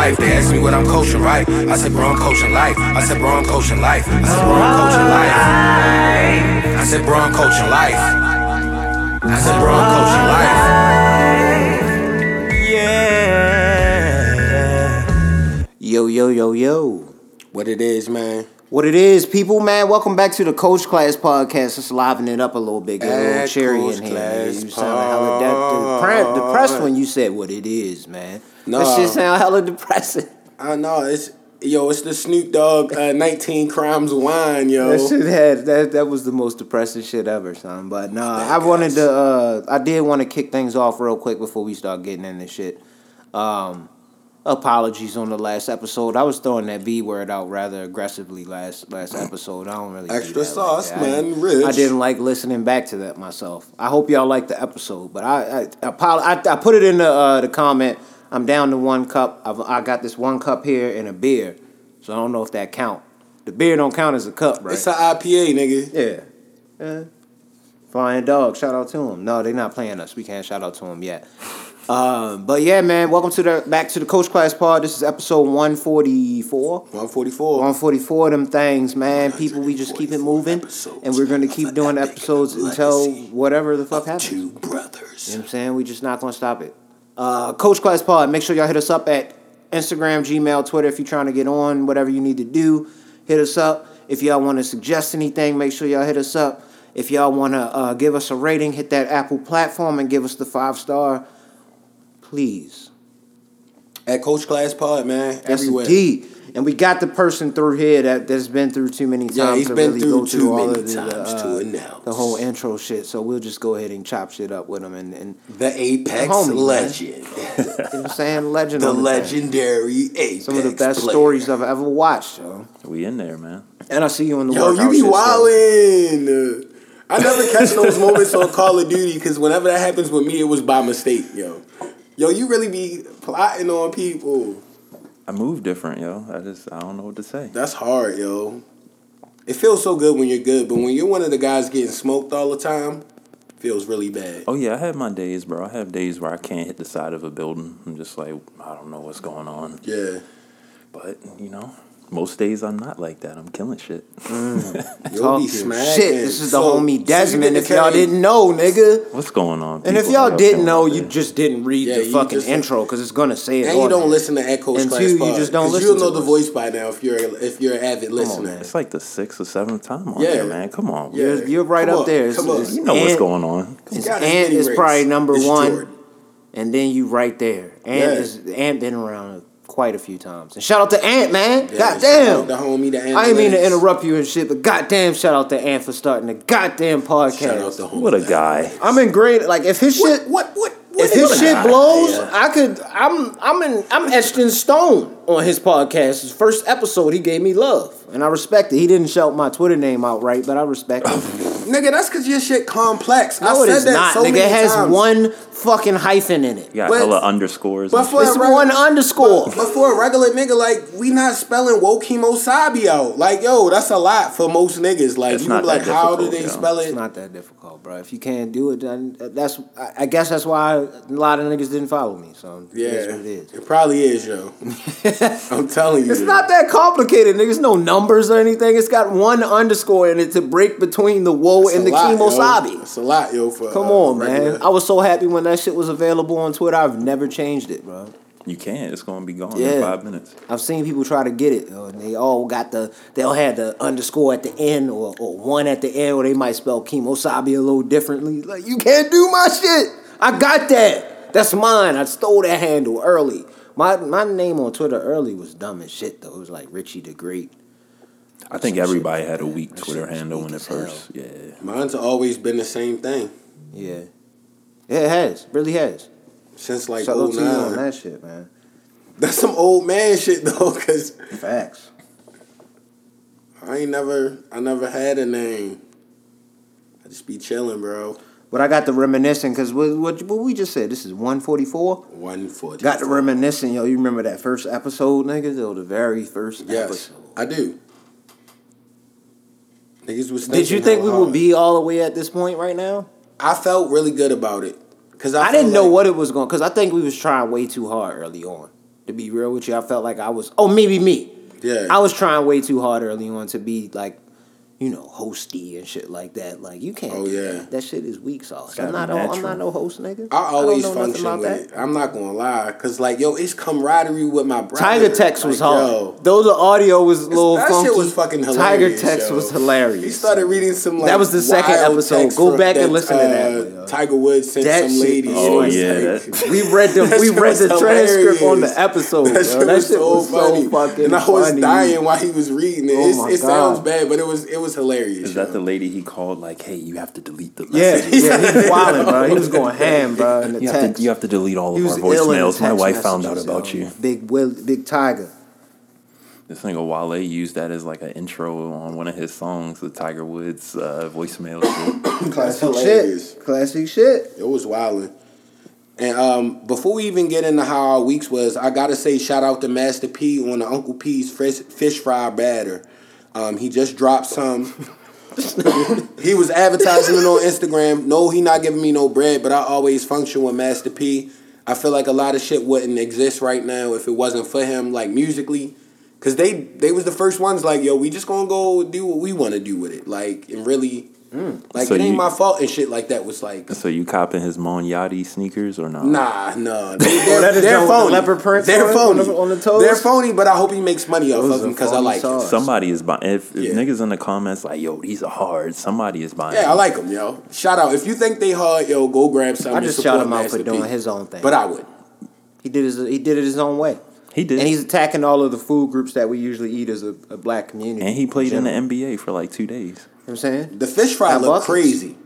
life. They asked me what I'm coaching, right? I said, bro, I'm coaching life. I said, bro, I'm coaching life. I said, bro, I'm coaching life. I said, bro, I'm coaching life. I said, bro, I'm coaching life. Yeah. Yo, yo, yo, yo. What it is, man. What it is, people, man. Welcome back to the Coach Class Podcast. Let's liven it up a little bit. Get a little At cherry Coach in here. Class. You sound hella de- depre- depressed when you said what it is, man. No. That shit sound hella depressing. I know it's yo, it's the Snoop Dogg uh, 19 Crimes wine, yo. That shit had that that was the most depressing shit ever, son. But nah, I wanted to uh I did want to kick things off real quick before we start getting into shit. Um apologies on the last episode. I was throwing that B word out rather aggressively last last episode. I don't really do Extra like sauce, that. Man, didn't- rich. I didn't like listening back to that myself. I hope y'all liked the episode, but I I, I, I put it in the uh, the comment. I'm down to one cup. I've, I got this one cup here and a beer, so I don't know if that count. The beer don't count as a cup, right? It's an IPA, nigga. Yeah. Yeah. Flying dog, shout out to them. No, they're not playing us. We can't shout out to them yet. Um, but yeah, man, welcome to the back to the Coach Class Pod. This is episode 144. 144. 144 them things, man. People, we just keep it moving. And we're going to keep doing episodes until whatever the fuck happens. Two You brothers. know what I'm saying? We just not gonna stop it. Uh, Coach Class Pod, make sure y'all hit us up at Instagram, Gmail, Twitter if you're trying to get on, whatever you need to do, hit us up. If y'all want to suggest anything, make sure y'all hit us up. If y'all want to uh, give us a rating, hit that Apple platform and give us the five star, please. At Coach Class Pod, man. Everywhere. indeed. And we got the person through here that, that's been through too many times Yeah, he's to been really through go too through all many of the, times uh, to announce. the whole intro shit. So we'll just go ahead and chop shit up with him and, and The Apex homie, legend. you know what I'm saying legend. the on thing. legendary Apex. Some of the best player. stories I've ever watched, yo. We in there, man. And I see you in the Yo, you be shit, wildin'. I never catch those moments on Call of Duty because whenever that happens with me, it was by mistake, yo. Yo, you really be plotting on people. I move different, yo. I just I don't know what to say. That's hard, yo. It feels so good when you're good, but when you're one of the guys getting smoked all the time, feels really bad. Oh yeah, I have my days, bro. I have days where I can't hit the side of a building. I'm just like I don't know what's going on. Yeah. But you know, most days I'm not like that. I'm killing shit. Mm. You'll be your smacking. shit. This is the So- so homie you Desmond. get If y'all didn't know, nigga. What's going on? And if y'all How didn't know, you there? just didn't read Yeah, the fucking just- intro because it's gonna say it. And you don't there. listen to Echo's And Class two, you just don't listen You'll know to the us. voice by now if you're if you're an avid listener. man. It's like the sixth or seventh time on Yeah. there, man. Come on. Yeah. You're, you're right Come up on, there. It's, come on. it's You know what's going on. It's got his Ant mini is probably number one, and then you right there. And Yeah. is Ant been around quite a few times. And shout out to Ant, man. Yeah, God shout damn. The homie, the I didn't mean to interrupt you and shit, but goddamn, shout out to Ant for starting the goddamn podcast. Shout out the homie. What a guy. I'm in great. Like if his shit, What what what? if his shit guy, blows, yeah. I could. I'm I'm in. I'm etched in stone on his podcast. His first episode, he gave me love, and I respect it. He didn't shout my Twitter name out right, but I respect it. Nigga, that's because your shit complex. I No, it said is that not, so nigga. many It has times. one fucking hyphen in it. Yeah, got But- hella underscores. but for. It's a reg- one underscore. But for a regular nigga, like we not spelling Wokimo Sabi out. Like yo, that's a lot for most niggas. Like It's you not be like, how do they yo. spell it? It's not that difficult, bro. If you can't do it, then that's. I- I guess that's why a lot of niggas didn't follow me. So Yeah, it is what it is. it probably is, yo. I'm telling you, It's not that complicated, niggas. No numbers or anything. It's got one underscore in it to break between the woe It's and the lot, yo. kemosabi. It's a lot, yo. For Come uh, on, regular- man. I was so happy when that shit was available on Twitter. I've never changed it, bro. You can't. It's gonna be gone Yeah. in five minutes. I've seen people try to get it, yo, and they all got the they all had the underscore at the end or, or one at the end, or they might spell kemosabi a little differently. Like you can't do my shit. I got that. That's mine. I stole that handle early. My my name on Twitter early was dumb as shit though. It was like Richie the Great. I think Some everybody shit- had a weak Twitter handle weak when it as hell. first. Yeah. Mine's always been the same thing Yeah, yeah, it has, really has. since like Shout out to you on oh that shit, man. That's some old man shit though, cause Facts. I ain't never, I never had a name. I just be chilling, bro. But I got the reminiscing because what, what what we just said. This is one forty four. One for Got the reminiscing, yo. You remember that first episode, niggas? Yo, the very first Yes, episode. I do. Niggas was. Did you think we would be all the way at this point right now? I felt really good about it, cause I, I, didn't felt know what it was going because I think we was trying way too hard early on. To be real with you, I felt like I was. Oh, maybe me. Yeah. I was trying way too hard early on to be like, you know, hosty and shit like that. Like you can't. Oh, yeah. that. That shit is weak sauce. I'm not. be no- I'm not no host, nigga. I always don't know nothing function with that. it. I'm not gonna lie, cause like yo, it's camaraderie with my brother. Tiger Text was Like, hard. yo, Those the audio was a little that funky. shit was fucking hilarious. Tiger Text yo. was hilarious. He started reading some like That was the second episode. Go from- back and listen to that uh, yo. Tiger Woods sent That some shit lady. Oh, yeah, like- We read the we read was the transcript on the episode. That shit That was so was funny, so fucking and I was dying while he was reading it. Oh It's- my it sounds bad, but it was it was hilarious. Is that yo. the lady he called? Like, hey, you have to delete the Yeah, message. yeah, he was wilding, bro. He was going ham, bro. In the You text, have, to, you have to delete all He of our ill in voicemails. My text wife found out about yo. you. Big Will, Big Tiger. This nigga Wale used that as like an intro on one of his songs, the Tiger Woods uh, voicemail shit. Classic shit. Classic shit. It was wilding. And um, before we even get into how our weeks was, I gotta say shout out to Master P on the Uncle P's fish, fish fry batter. Um, he just dropped some. he was advertising it on Instagram. No, he not giving me no bread, but I always function with Master P. I feel like a lot of shit wouldn't exist right now if it wasn't for him, like musically. Cause they they was the first ones like, yo, we just gonna go do what we wanna do with it. Like and really Mm. like So it ain't you- my fault and shit like that was like so you copping his Mon Yachty sneakers or not? Nah, no, they, they're, that is they're the one the phony. leopard prints they're on phony on the- on the toes? They're phony, but I hope he makes money off of them because I like sauce. them. Somebody is buying. If, if Yeah. niggas in the comments like, yo, these are hard. Somebody is buying. Yeah, I like them, yo. Shout out if you think they hard, yo, go grab some. I just shout him out for doing P. his own thing. But I would. He did his he did it his own way. He did. And he's attacking all of the food groups that we usually eat as a, a black community. And he played in the. NBA for like two days. You know what I'm saying? The fish fry Got look buckets. crazy.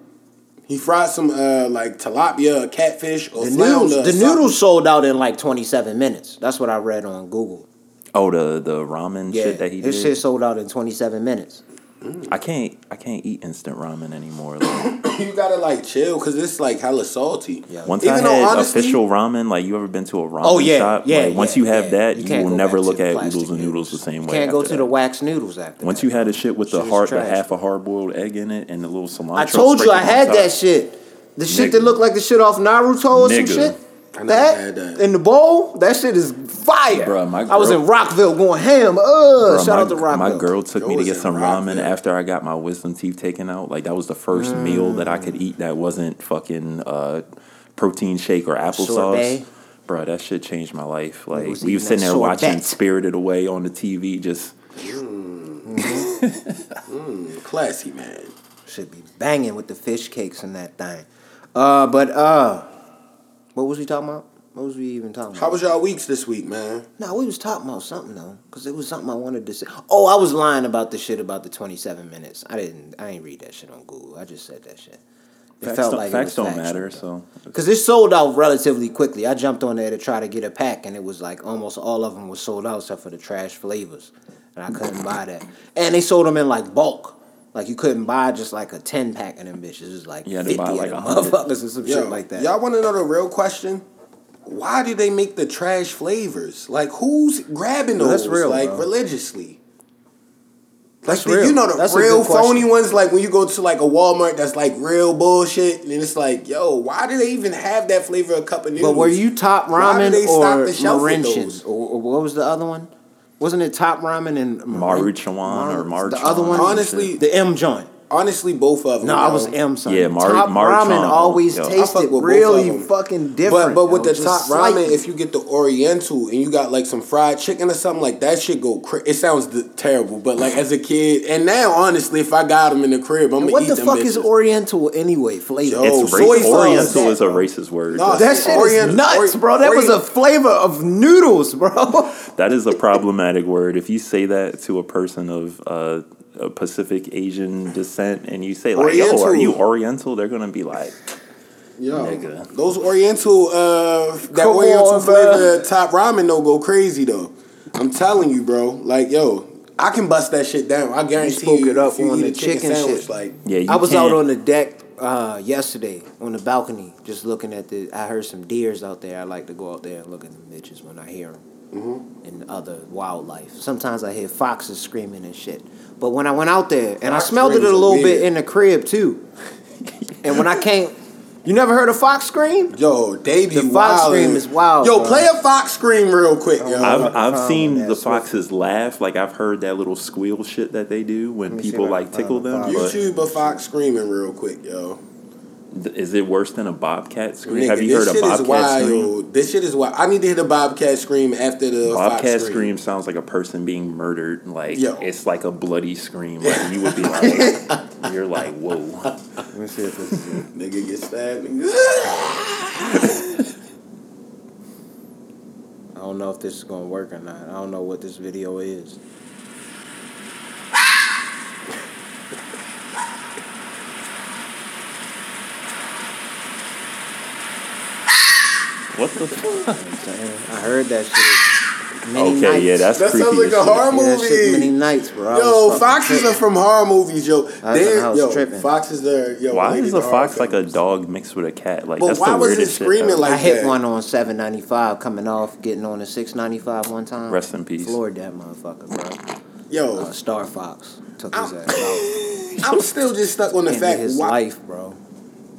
He fried some uh like tilapia, or catfish, or The flounder. noodles, the something. noodles sold out in like 27 minutes. That's what I read on Google. Oh, the the ramen Yeah, shit that he his did. shit sold out in 27 minutes. I can't I can't eat instant ramen anymore. Like, you gotta like chill because it's like hella salty. Yeah. once Even I had honestly- official ramen, like you ever been to a ramen Oh, yeah, shop? yeah, like, once you have yeah. that, You you, will never look at plastic oodles and noodles the same You way. can't go after to the wax noodles after Once that. you had the shit with the Shit is heart, the half a hard boiled egg in it, and the little cilantro. I told you I had top. that shit. The shit that looked like the shit off Naruto or some shit. I That, had that. in the bowl, that shit is fire. Bruh, my I was in Rockville going ham. Uh, Bro, shout my, out to Rockville. my girl took Yo me to get in some ramen after I got my wisdom teeth taken out. Like that was the first meal that I could eat that wasn't fucking uh, protein shake or applesauce. Bro, that shit changed my life. Like we eating was sitting that there watching sorbet. Spirited Away on the TV, just Classy man. Should be banging with the fish cakes and that thing. Uh, but uh, what was we talking about? What was we even talking about? How was y'all weeks this week, man? No, we was talking about something though, because it was something I wanted to say. Oh, I was lying about the shit about the twenty-seven minutes. I didn't. I ain't read that shit on Google. I just said that shit. It facts, felt don't, like facts it was don't factual, matter. though. So Cause it sold out relatively quickly. I jumped on there to try to get a pack, and it was like almost all of them was sold out except for the trash flavors, and I couldn't buy that. And they sold them in like bulk. Like you couldn't buy just like a ten pack of them bitches. It was like You had to fifty buy, like, a motherfuckers or some Yo, shit like that. Y'all want to know the real question? Why do they make the trash flavors? Like, who's grabbing No, those? that's real, like bro. religiously. That's the- real. You know the That's real good question. phony ones. Like when you go to like a Walmart that's like real bullshit, and it's like, yo, why do they even have that flavor of cup of noodles? But were you top Why do ramen they stop or the shelf with Maruchan? those? Or, or what was the other one? Wasn't it top ramen and Maruchan or Mar- Maruchan? The other one, Honestly, the M joint. Honestly, both of them. No, I was M son. Yeah, Mar- top Maruchan. ramen always Yo. Tasted really fucking different. But but with yo, the just top ramen, if you get the Oriental and you got like some fried chicken or something like that, shit go. Cra- it sounds d- terrible, but like as a kid, and now honestly, if I got them in the crib, I'm gonna what eat the them fuck is. Oriental anyway? Flavor. Yo, It's soy ra- Oriental is a racist word. No, but that shit Orient- is nuts, bro. That was a flavor of noodles, bro. That is a problematic word. If you say that to a person of uh, a Pacific Asian descent and you say like, "Yo, are you Oriental?" They're gonna be like, Yo, Nigga. those Oriental, uh, that Come Oriental on, flavor top ramen don't go crazy though. I'm telling you, bro. Like, yo, I can bust that shit down. I guarantee spoke you. it up you on the chicken, chicken sandwich, shit. like, "Yeah, you I was out can't- on the deck uh, yesterday on the balcony, just looking at the. I heard some deers out there. I like to go out there and look at the bitches when I hear them Mm-hmm. and other wildlife. Sometimes I hear foxes screaming and shit. But when I went out there, and I smelled it a screams are little bit in the crib too. and when I came, You never heard a Fox Scream? Yo, they be The Fox wildin'. scream is wild, Yo, bro. play a Fox scream real quick, yo. I've I've seen that the Swift. foxes laugh. Like I've heard that little squeal shit that they do when people like tickle them. YouTube a Fox screaming real quick, yo. Th- is it worse than a bobcat scream? Nigga, Have you heard a shit is bobcat scream? wild. This shit is wild. I need to hear the Bobcat scream after the Bobcat Fox scream sounds like a person being murdered. Like Yo. it's like a bloody scream. Like you would be like, you're like, whoa. Let me see if this. Nigga get stabbed. I don't know if this is gonna work or not. I don't know what this video is. What the fuck? I heard that shit. Many Okay, yeah, nights. that's That creepy. sounds like as a shit. horror Yeah, that shit many nights, bro. Yo, foxes tripping. are from horror movies, yo. I They're, was yo, tripping. foxes are. Yo, Why is a fox horror like a dog mixed with a cat? Like But that's why the was it weirdest shit. screaming ever. like I hit that? one on 795 coming off, getting on the 695 one time. Rest in peace. Floored that motherfucker, bro. Yo, Uh, Star Fox took his Ow. ass out. I'm still just stuck on the fact his why, life, bro.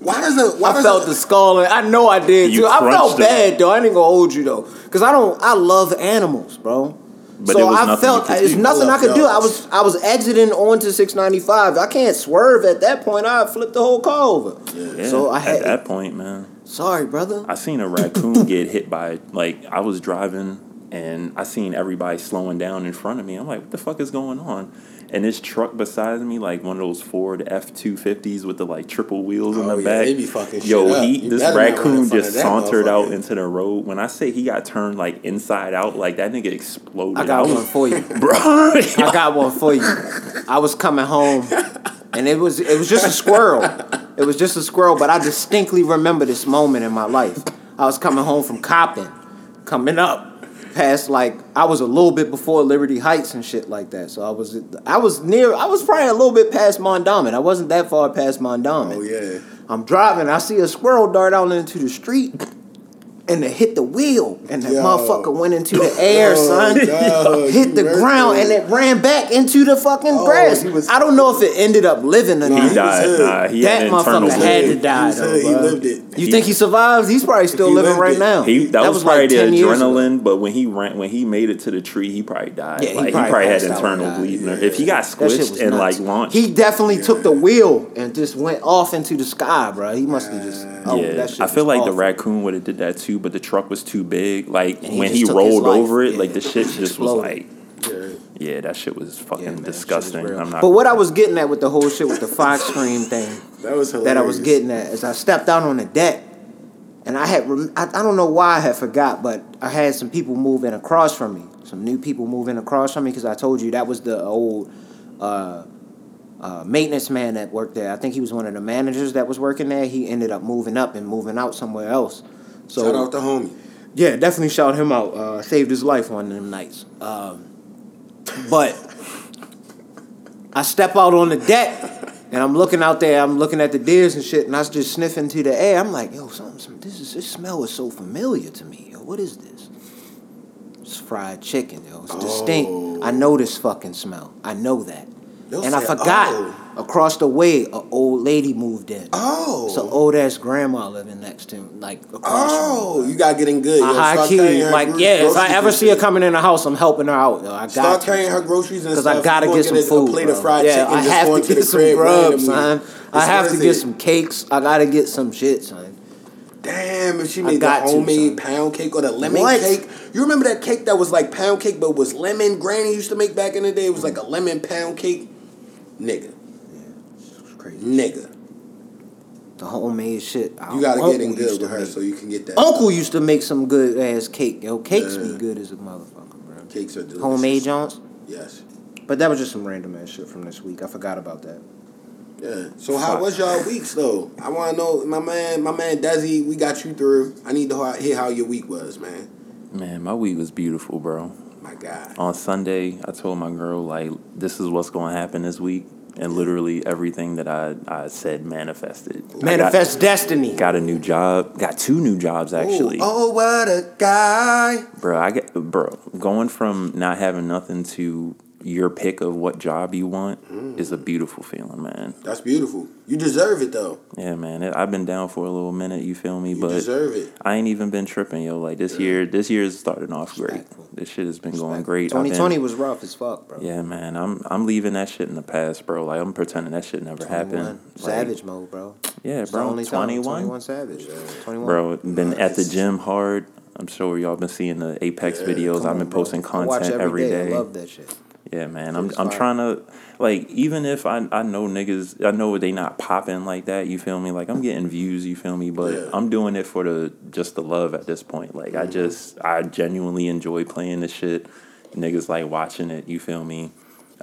Why does it? Why I does felt it, the skull. And I know I did You too. I felt crunched it. bad though. I ain't gonna hold you though, cause I don't. I love animals, bro. But so there was I nothing felt you could there's do. nothing I I could do. I was I was exiting onto 695. I can't swerve at that point. I flipped the whole car over. Yeah, So I at had. that point, man. sorry, brother. I seen a raccoon get hit by like I was driving and I seen everybody slowing down in front of me. I'm like, what the fuck is going on? And this truck beside me, like one of those Ford F two fifties with the like triple wheels in Oh, the yeah, back. they be fucking shit Yo, up. he You this better not run in raccoon just sauntered out into the road. When I say he got turned like inside out, like that nigga exploded. I got was- one for you. bro. I got one for you. I was coming home, and it was it was just a squirrel. It was just a squirrel, but I distinctly remember this moment in my life. I was coming home from copping, coming up past like I was a little bit before Liberty Heights and shit like that. So I was I was near I was probably a little bit past Mondawmin. I wasn't that far past Mondawmin. Oh yeah. I'm driving. I see a squirrel dart out into the street. And it hit the wheel, and that Yo. motherfucker went into the air, Yo, son. yo, hit the ground, it. and it ran back into the fucking Oh, grass. was- I don't know if it ended up living or not. he died. Nah, he That had motherfucker bleeding. had to die. was though. He lived it. You He- think he survives? He's probably still He living right it. now. He, that, was, like probably the 10 years ago. adrenaline, but when he ran, when he made it to the tree, he probably died. Yeah, he like he probably probably, had internal and died. bleeding. If he got squished and nuts. like launched, He definitely took the wheel and just went off into the sky, bro. He must have just. Oh, yeah, I feel like the raccoon would have did that too, but the truck was too big. Like he when he rolled over it, Yeah, like the shit just just was like, Yeah. yeah, that shit was fucking Yeah, man, that shit was disgusting. I'm not. But what I was getting at with the whole shit with the Fox Scream thing That was hilarious. that I was getting at is I stepped out on the deck and I had I, I don't know why I had forgot, but I had some people moving across from me, some new people moving across from me because I told you that was the old uh, uh, maintenance man that worked there. I think he was one of the managers that was working there. He ended up moving up and moving out somewhere else. So Shout out to homie. yeah, definitely shout him out. Uh, saved his life one of them nights. Um, but I step out on the deck and I'm looking out there. I'm looking at the deers and shit, and I was just sniffing to the air. I'm like, yo, something, some, this is this smell is so familiar to me. Yo, what is this? It's fried chicken, yo. It's distinct. I know this fucking smell. I know that. Yo and I forgot. "Oh." Across the way, an old lady moved in. Oh. So old ass grandma living next to him, like across Oh, from you got getting good. Yo, A high key, like gro- yeah. If I ever see her coming in the house, I'm helping her out. Yo. I got Start to, carrying her groceries and Cause. I gotta get some a food, plate bro. of fried yeah, chicken. I have to get some crib grub, son. I have to get some cakes. I gotta get some shit, son. Damn, if she made the to, homemade son. pound cake or the lemon What? cake. You remember that cake that was like pound cake but was lemon? Granny used to make back in the day. It was like a lemon pound cake. Nigga. It's crazy. Nigga. The homemade shit. You gotta Uncle get in good with her make- so you can get that. Uncle used to make some good ass cake. Yo, cakes be good as a motherfucker, bro. Cakes are delicious. Homemade Jones. Yes. But that was just some random ass shit from this week. I forgot about that. Yeah. So how was y'all weeks though? I want to know, my man, my man Desi. We got you through. I need to hear how your week was, man. Man, my week was beautiful, bro. God. On Sunday, I told my girl like, "This is what's going to happen this week," and literally everything that I I said manifested. I got- Manifest destiny. Got, a new job. Got two new jobs actually, Ooh, oh, what a guy. bro. I get bro going from not having nothing to your pick of what job you want Mm. is a beautiful feeling, man. That's beautiful. You deserve it though. Yeah, man. It, I've been down for a little minute. You feel me? You but deserve it. I ain't even been tripping, yo. Like this year, this year's starting off great. Respectful. This shit has been going great. 2020 was rough as fuck, bro. Yeah, man. I'm I'm leaving that shit in the past, bro. Like I'm pretending that shit never 21. happened. Like, Savage mode, bro. Yeah, It's bro. only 21? 21 Savage. 21. Bro, been at the gym hard. I'm sure y'all been seeing the Apex Yeah, videos. Come I've been bro. posting I watch content every every day. day. I love that shit. Yeah, man. I'm I'm trying to like even if I I know niggas I know they not popping like that, you feel me? Like I'm getting views, you feel me? But Yeah. I'm doing it for the just the love at this point. Like I mm-hmm. just I genuinely enjoy playing this shit. Niggas like watching it, you feel me?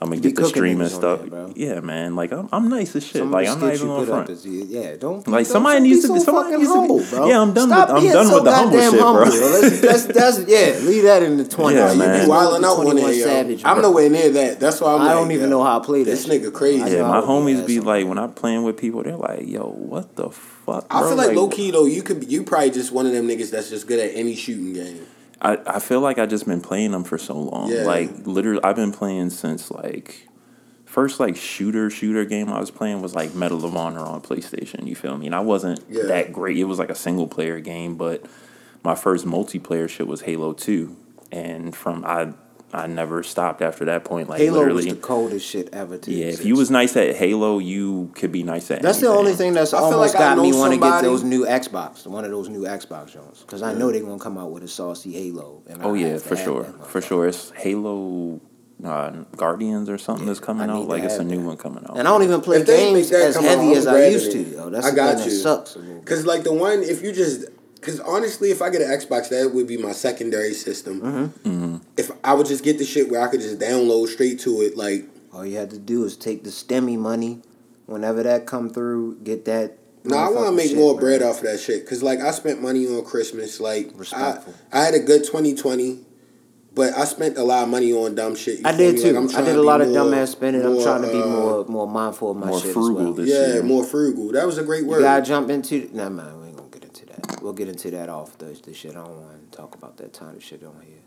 I'm gonna get the cooking stream and stuff. there, yeah, man. Like I'm I'm nice as shit. Some like I'm not even you gonna put up front. is, yeah, don't Like, don't somebody be needs to so be- somebody fucking needs to be- humble, bro. Yeah, I'm done Stop with- I'm being done so with the humble goddamn shit, bro. humble, yo. Let's, that's, that's, yeah, leave that in the 20s. Yeah, man. be wilding out on 21. Savage, I'm nowhere near that. That's why I'm I like, don't even yo, know how I play that This nigga crazy. Yeah, my I would be homies be like when I'm playing with people, they're like, "Yo, what the fuck?" I feel like, low key though, you could be, you probably just one of them niggas that's just good at any shooting game. I, I feel like I just been playing them for so long. Yeah. Like literally, I've been playing since like first like shooter shooter game I was playing was like Medal of Honor on PlayStation. You feel me? And I wasn't Yeah. that great. It was like a single player game, but my first multiplayer shit was Halo Two, and from I I never stopped after that point. Like Halo literally. was the coldest shit ever to yeah, if you was nice at Halo, you could be nice at. That's the only thing that's I feel almost like I got me know want to get somebody- those new Xbox, one of those new Xbox joints, because I know they're gonna come out with a saucy Halo. And I Oh yeah, for sure, for motherfucker. sure. It's Halo uh, Guardians or something that's coming out. Like it's a new that. one coming out. And I don't even play If they make games that as come out, heavy I'm as I grabbing used it. to. Yo, that's I the got thing you. that sucks. a little bit. Cause like the one, if you just, cause honestly, if I get an Xbox, that would be my secondary system. Mm-hmm. If I would just get the shit where I could just download straight to it, like All you had to do is take the stimmy money, whenever that come through, get that. No, I want to make shit, more bro. bread off of that shit. Cause like I spent money on Christmas. Like I, Respectful. I had a good twenty twenty, but I spent a lot of money on dumb shit. you I did me? too. Like, I'm I trying did a lot of more- dumbass spending. I'm trying to be uh, more more mindful of my more shit frugal as well. this Yeah, year. more frugal. That was a great You word. gotta jump into. Nah, man, We'll get into that off the, the shit. I don't want to talk about that kind of shit on here.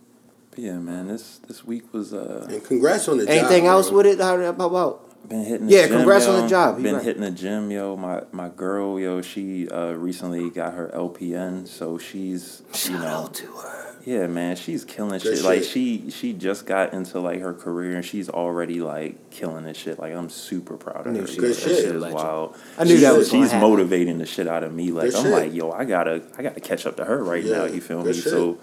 But yeah, man, this this week was uh And congrats on the job. Anything else bro. with it? How, how about? been hitting. The Yeah, gym, congrats on the job. You Been right. hitting the gym, yo. My my girl, yo, she uh recently got her LPN, so she's you know. To her. Yeah, man, she's killing Good shit. Like she she just got into like her career and she's already like killing this shit. Like I'm super proud of her. she Good was shit. a shit is wild. I knew she's, that was gonna she's happen. motivating the shit out of me. Like Good I'm shit. like, yo, I gotta I gotta catch up to her right Yeah, now. You feel me? shit. So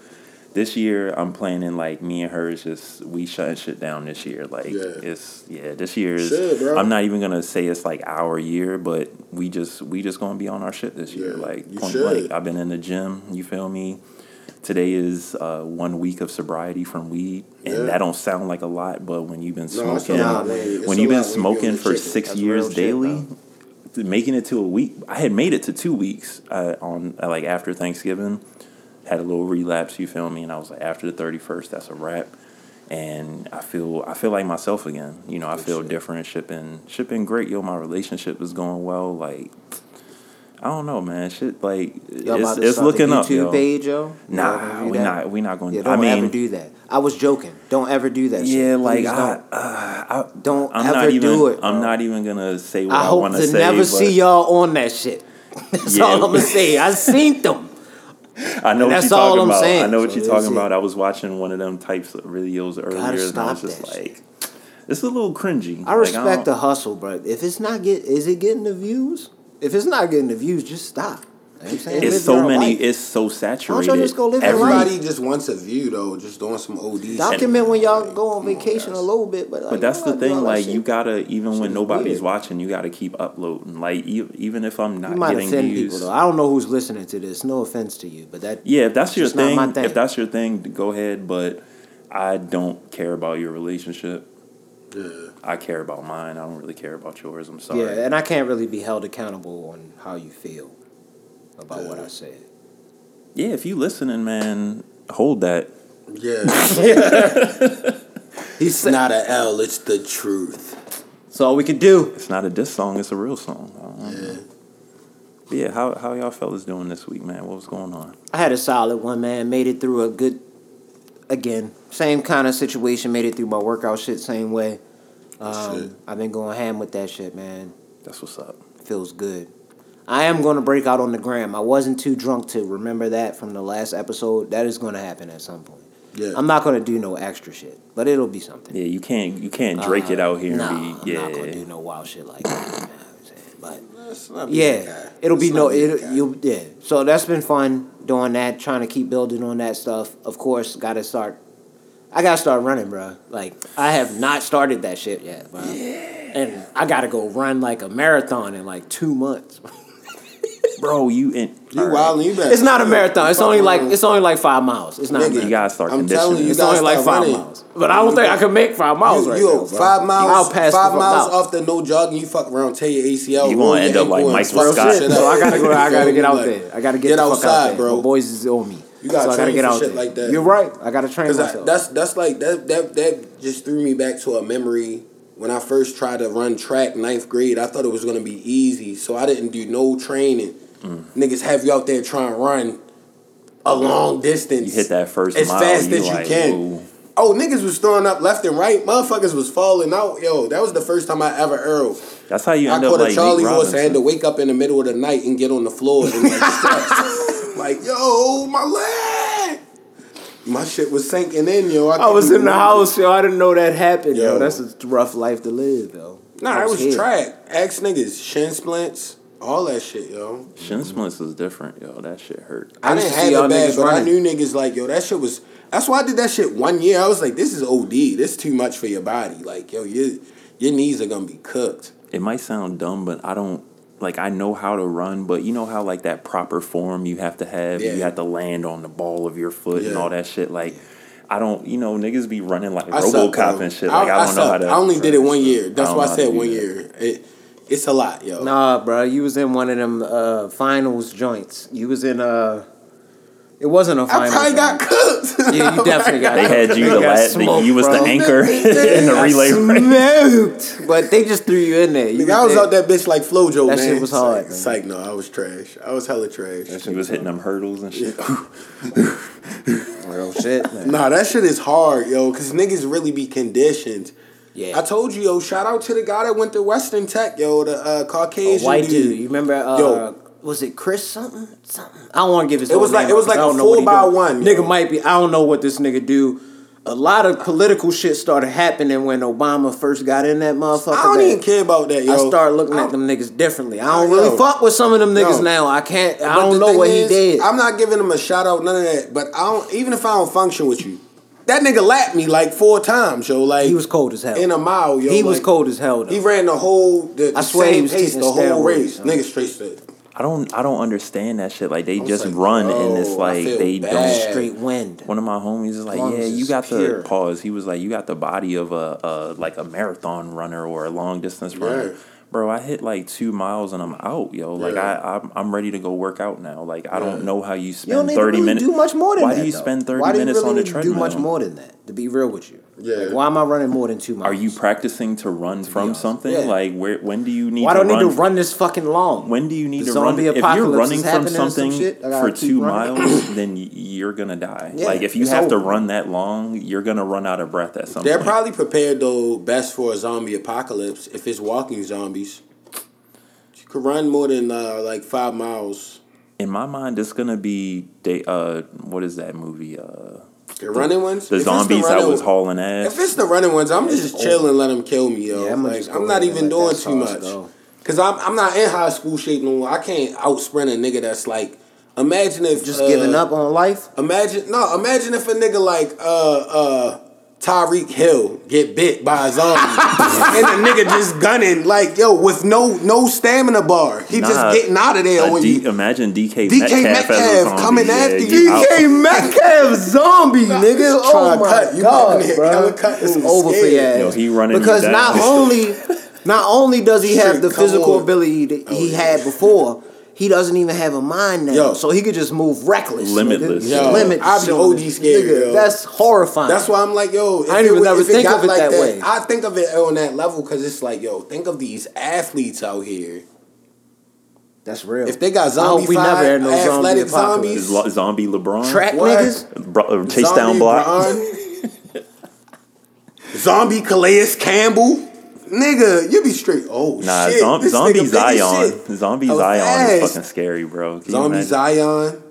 this year I'm planning like me and her is just we shutting shit down this year. Like Yeah. it's yeah, this year is Shit, bro. I'm not even gonna say it's like our year, but we just we just gonna be on our shit this year. Yeah, like point should. blank. I've been in the gym, you feel me? Today is uh, one week of sobriety from weed, and Yeah. that don't sound like a lot, but when you've been No, smoking. It's when you've been lot when you be on smoking for six That's years real shit, daily, making it to a week, I had made it to two weeks uh, on uh, like after Thanksgiving, had a little relapse. You feel me? And I was like, after the thirty first, that's a wrap. And I feel I feel like myself again. You know, I Good feel shit. different. Shipping shipping great. Yo, my relationship is going well. Like. I don't know, man. Shit, like Y'all it's, it's looking up, YouTube yo. page, yo? Nah, we that? not we not going. Yeah, to don't I mean, ever do that. I was joking. Don't ever do that. shit. yeah, like Please I, don't. uh, I, Don't I'm ever not even. do it, I'm not even gonna say what I I, hope want to say. never but see y'all on that shit. That's Yeah. all I'm gonna say. I seen them. I know what that's you're all talking I'm about. saying. I know what So you're talking it. about. I was watching one of them types of videos earlier, and I was just like, it's a little cringy. I respect don't- the hustle, but If it's not get, is it getting the views? If it's not getting the views, just stop. You know saying? It's Live so many. life. It's so saturated. y'all just go live your Every- life? Everybody just wants a view though, just doing some OD. Document when y'all go on vacation a little bit, but like, But that's the thing. Like you gotta, even when nobody's weird. watching, you gotta keep uploading. Like even if I'm You not might getting offend views. people though. I don't know who's listening to this. No offense to you, but that Yeah, if that's your It's not thing, my thing. if that's your thing, go ahead. But I don't care about your relationship. Yeah. I care about mine. I don't really care about yours. I'm sorry. yeah, and I can't really be held accountable on how you feel about what I said. Yeah, if you listening, man, hold that. Yeah. He's it's not a L, it's the truth. That's all we could do. It's not a diss song. It's a real song. I know. Yeah. But yeah, how how y'all fellas doing this week, man? What was going on? I had a solid one, man. Made it through a good again, same kind of situation. Made it through my workout shit same way. Um, I've been going ham with that shit, man. That's what's up. Feels good. I am going to break out on the gram. I wasn't too drunk to remember that from the last episode. That is going to happen at some point. Yeah. I'm not going to do no extra shit, but it'll be something. Yeah, you can't you can't Drake it out here Nah, and be I'm not going to do no wild shit like that. You know what I'm saying? But Let's not be that yeah, it'll be no. not that It guy. you yeah. So that's been fun doing that, trying to keep building on that stuff. Of course, got to start. I gotta start running, bro. Like I have not started that shit yet, bro. And I gotta go run like a marathon in like two months. Bro, you in You wild and you better. It's not a marathon. It's only like it's only like five miles. It's not. Nigga, you gotta start I'm conditioning. telling you, It's only like five running. miles. But I don't think I can make five miles You, right you now. bro. five miles, I'll pass five miles off the no jogging. You fuck around, tear your ACL. You roll gonna end up like ankle, and Michael Scott. So. I gotta go. I gotta get out there. I gotta get, get the fuck outside, out there. bro. My boys is on me. You gotta so I gotta get out shit there. like that. You're right. I gotta train Cause I, myself. that's that's like that that that just threw me back to a memory when I first tried to run track ninth grade. I thought it was gonna be easy, so I didn't do no training. Mm. Niggas have you out there trying to run a long distance. You hit that first as mile, fast you as you like, can. ooh. Oh, niggas was throwing up left and right. Motherfuckers was falling out. Yo, that was the first time I ever earled. That's how you I end up caught like a Charlie horse. I had to wake up in the middle of the night and get on the floor and like. like, yo, my leg. My shit was sinking in, yo. I was in the house, yo. I didn't know that happened, yo. Yo. That's a rough life to live, yo. Nah, I it was here. track. Ask niggas, shin splints, all that shit, yo. Shin splints is different, yo. That shit hurt. I, I didn't to see have y'all it bad, niggas but I knew niggas like, yo, that shit was. That's why I did that shit one year. I was like, this is OD. This too much for your body. Like, yo, your your knees are gonna be cooked. It might sound dumb, but I don't like I know how to run, but you know how like that proper form you have to have, Yeah. you have to land on the ball of your foot and all that shit. Like I don't, you know, niggas be running like I RoboCop bro. and shit. Like I, don't know how to. I only did it one year. That's why I said one that. year. It, it's a lot, yo. Nah, bro. You was in one of them uh, finals joints. You was in uh It wasn't a I final. probably got cooked. Yeah, you definitely got. They had you the last. You was the anchor in the relay race. smoked. But they just threw you in there. You I was out that bitch like Flojo, That man. shit was hard, Psych, man. no, I was trash. I was hella trash. You was hitting them hurdles and shit. Real shit. Nah, that shit is hard, yo, because niggas really be conditioned. Yeah. I told you, yo, shout out to the guy that went to Western Tech, yo, the uh, a Caucasian white dude. You remember? Uh, Yo. Was it Chris something? Something. I don't want to give his. Name. It was like- it was like a don't know what he four by one, yo. Nigga might be. I don't know what this nigga do. A lot of political shit started happening when Obama first got in that motherfucker. I don't even care about that, yo. I started looking at them niggas differently. I don't really yo. fuck with some of them niggas No. now. I can't. I But don't know what he did. I'm not giving him a shout out, none of that. But I don't even if I don't function with you. That nigga lapped me like four times, yo. Like he was cold as hell. in a mile, yo. he was cold as hell. Though. He ran the whole the, the I swear he was pace the whole race. Nigga straight. I don't. I don't understand that shit. Like they was just like, run and it's oh, like they bad. don't. straight wind. One of my homies is like, Lungs yeah, you got pure. the pause. He was like, you got the body of a, a like a marathon runner or a long distance runner. Bro, I hit like two miles and I'm out, yo. Like Yeah. I, I'm, I'm ready to go work out now. Like I don't know how you You spend don't need thirty really minutes. do much more than Why that. do you though. spend thirty Why do you minutes really on the need treadmill? Do much more than that. To be real with you. Yeah. Like, why am I running more than two miles? Are you practicing to run from something? Yeah. Like where? When do you need? To run? Why to do I need to run this fucking long? When do you need The to run? zombie If you're running from happening or some something shit, for two running. miles, then you're gonna die. Yeah, like if you it's have to run that long, you're gonna run out of breath at some They're point. probably prepared though best for a zombie apocalypse if it's walking zombies. You could run more than uh, like five miles. In my mind, it's gonna be they. Uh, what is that movie? Uh, The running ones. the If zombies that running- was hauling ass. If it's the running ones, I'm just chilling, let them kill me, yo. Yeah, I'ma like, I'm not even doing too much. go. Cause I'm I'm not in high school shape no more. I can't out sprint a nigga that's like. Imagine if Just uh, giving up on life? Imagine no. Imagine if a nigga like uh uh Tyreek Hill get bit by a zombie and the nigga just gunning like yo with no no stamina bar. He Nah, just getting out of there when D- you. imagine DK, DK Metcalf, Metcalf coming Yeah, after you you. out. DK Metcalf zombie, nigga. Oh my cut. You god, getting bro. hella cut It's moves, over for scared. you. Yo, he running you because down. not only, not only does he have Shit, the physical on. ability that oh, he yeah. had before, he doesn't even have a mind now, Yo. so he could just move reckless. Limitless. Yo, limitless. I be on OD scared, nigga. yo. That's horrifying. That's why I'm like, yo. If I ain't it even wa- never if think got of it like that way. I think of it on that level because it's like, yo, think of these athletes out here. That's real. If they got I hope zombie we never had no zombie athletic apocalypse. Zombies, lo- zombie LeBron? Track What? niggas. Bro, uh, chase down zombie block. Zombie Calais Campbell. Nigga, you be straight. Oh Nah, shit! zom- this zombie nigga big as Zion. shit. Zombie Oh, Zion is fucking scary, bro. Can Zombie? Zion.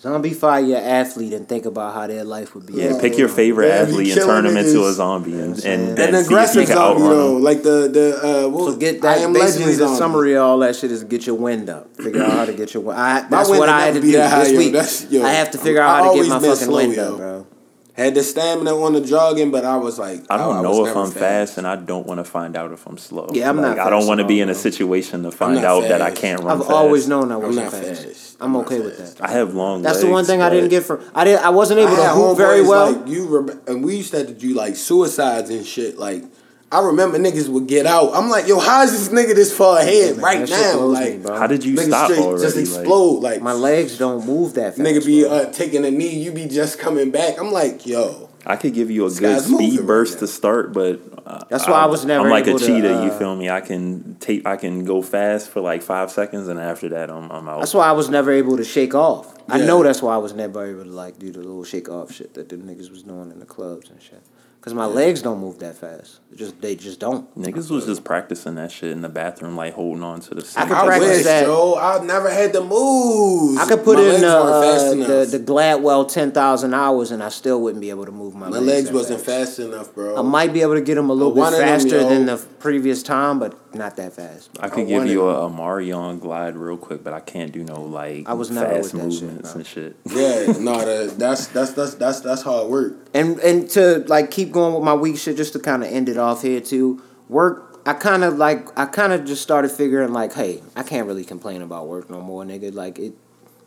Zombie fire your athlete and think about how their life would be. Yeah, pick your favorite Yeah, he athlete and turn him into a zombie and, and, And then see if aggressive you can zombie outrun though, him. like the the uh, what, So get I that. am Basically, the zombie. summary of all that shit is get your wind up. Figure out how to get your wind. I, that's wind what I had to be do that high, this yo. week. Yo, I have to figure out how to get my fucking slow, wind yo. up, bro. Had the stamina on the jogging, but I was like, I don't oh, was know if I'm fast, and I don't want to find out if I'm slow. Yeah, I'm not Like, I don't want to be in a situation to find not out that I can't run I've fast. always known I I'm wasn't fast. fast. I'm I'm okay not with that. I have long. That's the one thing I didn't get from. I didn't. I wasn't able I to had hoop very well. Like you, rem- and we used to have to do like suicides and shit. Like I remember niggas would get out. I'm like, yo, how is this nigga this far ahead man, right now? blows me, Like. How did you niggas stop straight already? just explode. Like, my legs don't move that fast. nigga be uh, taking a knee, you be just coming back. I'm like, yo, I could give you a good speed burst now. to start, but uh, That's why I was never I'm like a able to, cheetah. you uh, feel me? I can take. I can go fast for like five seconds, and after that, I'm I'm out. That's why I was never able to shake off. I know that's why I was never able to like do the little shake off shit that the niggas was doing in the clubs and shit. Cause my legs don't move that fast. Just they just don't. Niggas was just practicing that shit in the bathroom, like holding on to the seat. I could I practice wish, that. yo, I never had the moves. I could put my in the, uh, the the Gladwell ten thousand hours and I still wouldn't be able to move my, legs. my legs. legs wasn't fast. fast enough, bro. I might be able to get them a little bit faster yo. than the previous time, but not that fast. I I could give you a, a Marion glide real quick, but I can't do no like I was never fast with that shit, movements no. and shit. yeah, no, that, that's that's that's that's that's hard work. And and to like keep going with my week shit, just to kind of end it off here too. Work, I kind of like I kind of just started figuring like, hey, I can't really complain about work no more, nigga. Like it,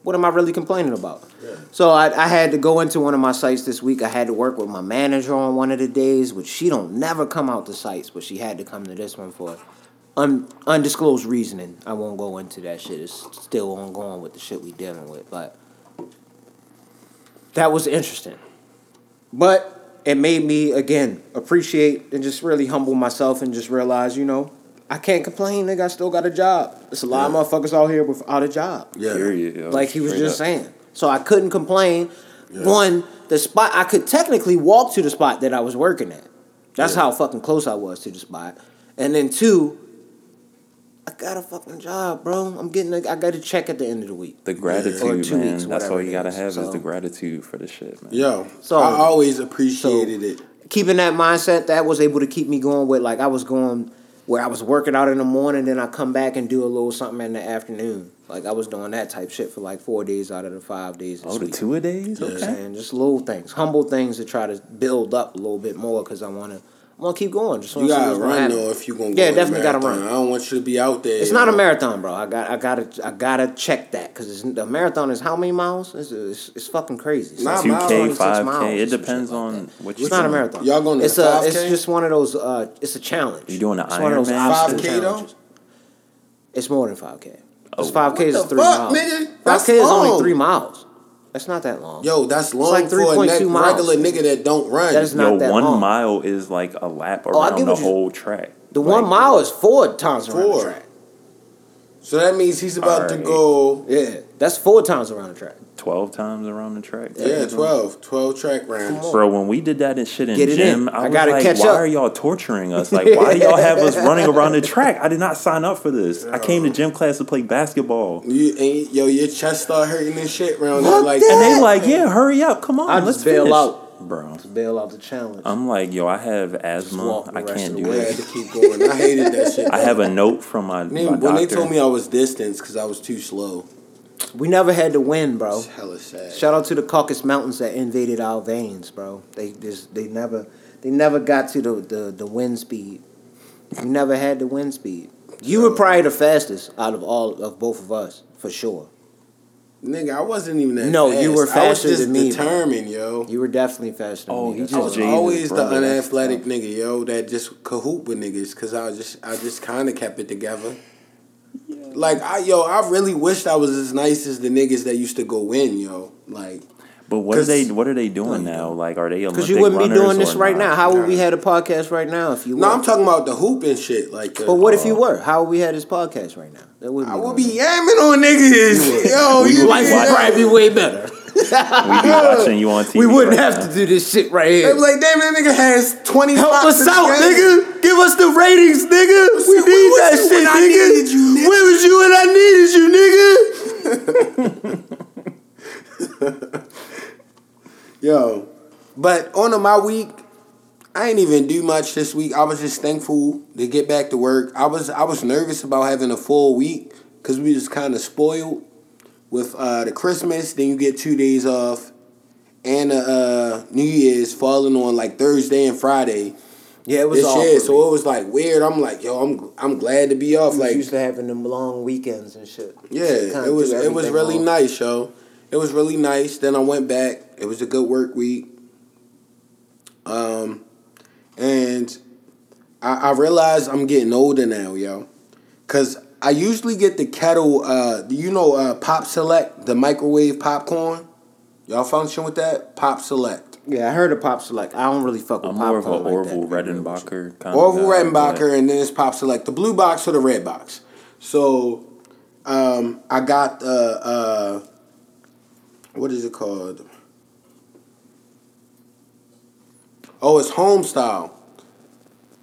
what am I really complaining about? Yeah. So I, I had to go into one of my sites this week. I had to work with my manager on one of the days, which she don't never come out to sites, but she had to come to this one for un, undisclosed reasoning. I won't go into that shit. It's still ongoing with the shit we dealing with, but that was interesting. But it made me again appreciate and just really humble myself and just realize, you know, I can't complain, nigga. I still got a job. There's a lot of motherfuckers out here without a job. Yeah, Period. yo. Like he was Straight just up. saying. So I couldn't complain. One, the spot I could technically walk to the spot that I was working at. That's how fucking close I was to the spot. And then two, I got a fucking job, bro. I'm getting a, I got a check at the end of the week. The Or gratitude, two man. weeks, That's all you gotta is. have is the gratitude for the shit, man. Yo, So- I always appreciated it. keeping that mindset, that was able to keep me going with like I was going where I was working out in the morning, then I come back and do a little something in the afternoon. Like I was doing that type shit for like four days out of the five days. This Oh, the two a days. You know what I'm Okay. saying? Just little things, humble things to try to build up a little bit more because I want to, I want to keep going. Just You wanna gotta run happen. though if you gonna. Yeah, in a definitely gotta run. I don't want you to be out there. It's you not a marathon, bro. I got, I gotta, I gotta check that because the marathon is how many miles? It's, it's, it's fucking crazy. It's Nah, like Two. K, five K. It depends like on that. which. It's not a marathon. Y'all going to it's 5K? It's just one of those. Uh, it's a challenge. You doing the It's one of those Ironman? obstacle 5K though? challenges. It's more than five k. It's Oh. five k What is the three fuck, miles. nigga? Five k is only three miles. That's not that long. Yo, that's long like for a 3.2 ne- miles. regular nigga that don't run. That is Yo, that one long. mile is like a lap oh, around get the whole track. the Like, one mile is four times around Four. the track. so that means he's about to go. Yeah, that's four times around the track. twelve times around the track. Yeah, 12. 12 track rounds. Bro, when we did that and shit in Get it gym, in. I, I was gotta like, catch why up." are y'all torturing us? Like, why do y'all have us running around the track? I did not sign up for this. I came to gym class to play basketball. You and yo, your chest start hurting and shit around Fuck that. Like, that. And they like, yeah, hurry up, come on, I let's just bail finish. out. Bro, Bail out the challenge. I'm like, yo, I have asthma. I can't do way. I had this. to keep going. I hated that shit. I have a note from my, They- my when they doctor. told me I was distanced because I was too slow. We never had to win, bro. It's hella sad. Shout out to the Caucasus Mountains that invaded our veins, bro. They just they never they never got to the the, the wind speed. We never had the wind speed. You were probably the fastest out of all of both of us, for sure. Nigga, I wasn't even that No, fast. you were I was faster just than me, bro. determined, yo. You were definitely faster than Oh, me. he I was Jesus, always the unathletic nigga, yo, that just cahoot with niggas because I just I just kind of kept it together. Like I yo, I really wished I was as nice as the niggas that used to go in, yo. Like But what are 'Cause- they? What are they doing now? Like, are they Olympic Because you wouldn't be doing this right not? now. How would we had a podcast right now if you? No. I'm talking about the hoop and shit. Like, uh, But what if you were? How would we had this podcast right now? That would I would be yamming on niggas. Yo, We you Life would probably be way better. We be watching you on TV. We wouldn't right have now. to do this shit right here. They here. be like, damn, that nigga has 20 Help spots us out, game. nigga. Give us the ratings, nigga. We need that shit, when I nigga. needed you, nigga? Where was you when I needed you, nigga? Yo, but on my week, I ain't even do much this week. I was just thankful to get back to work. I was I was nervous about having a full week because we was kind of spoiled with uh, the Christmas. Then you get two days off, and uh, New Year's falling on like Thursday and Friday Yeah, it was this year. So it was like weird. I'm like, yo, I'm I'm glad to be off. We Like used to having them long weekends and shit. Yeah, it was it was really nice, yo. It was really nice. Then I went back. It was a good work week. Um, and I, I realized I'm getting older now, yo, cause I usually get the kettle. Uh, you know uh, Pop Secret, the microwave popcorn? Y'all function with that? Pop Secret. Yeah, I heard of Pop Secret. I don't really fuck with I'm more of a popcorn like Orville that. Redenbacher kind Orville of guy, Redenbacher, and then it's Pop Secret, the blue box or the red box. So, um, I got the uh, what is it called? Oh, it's home style.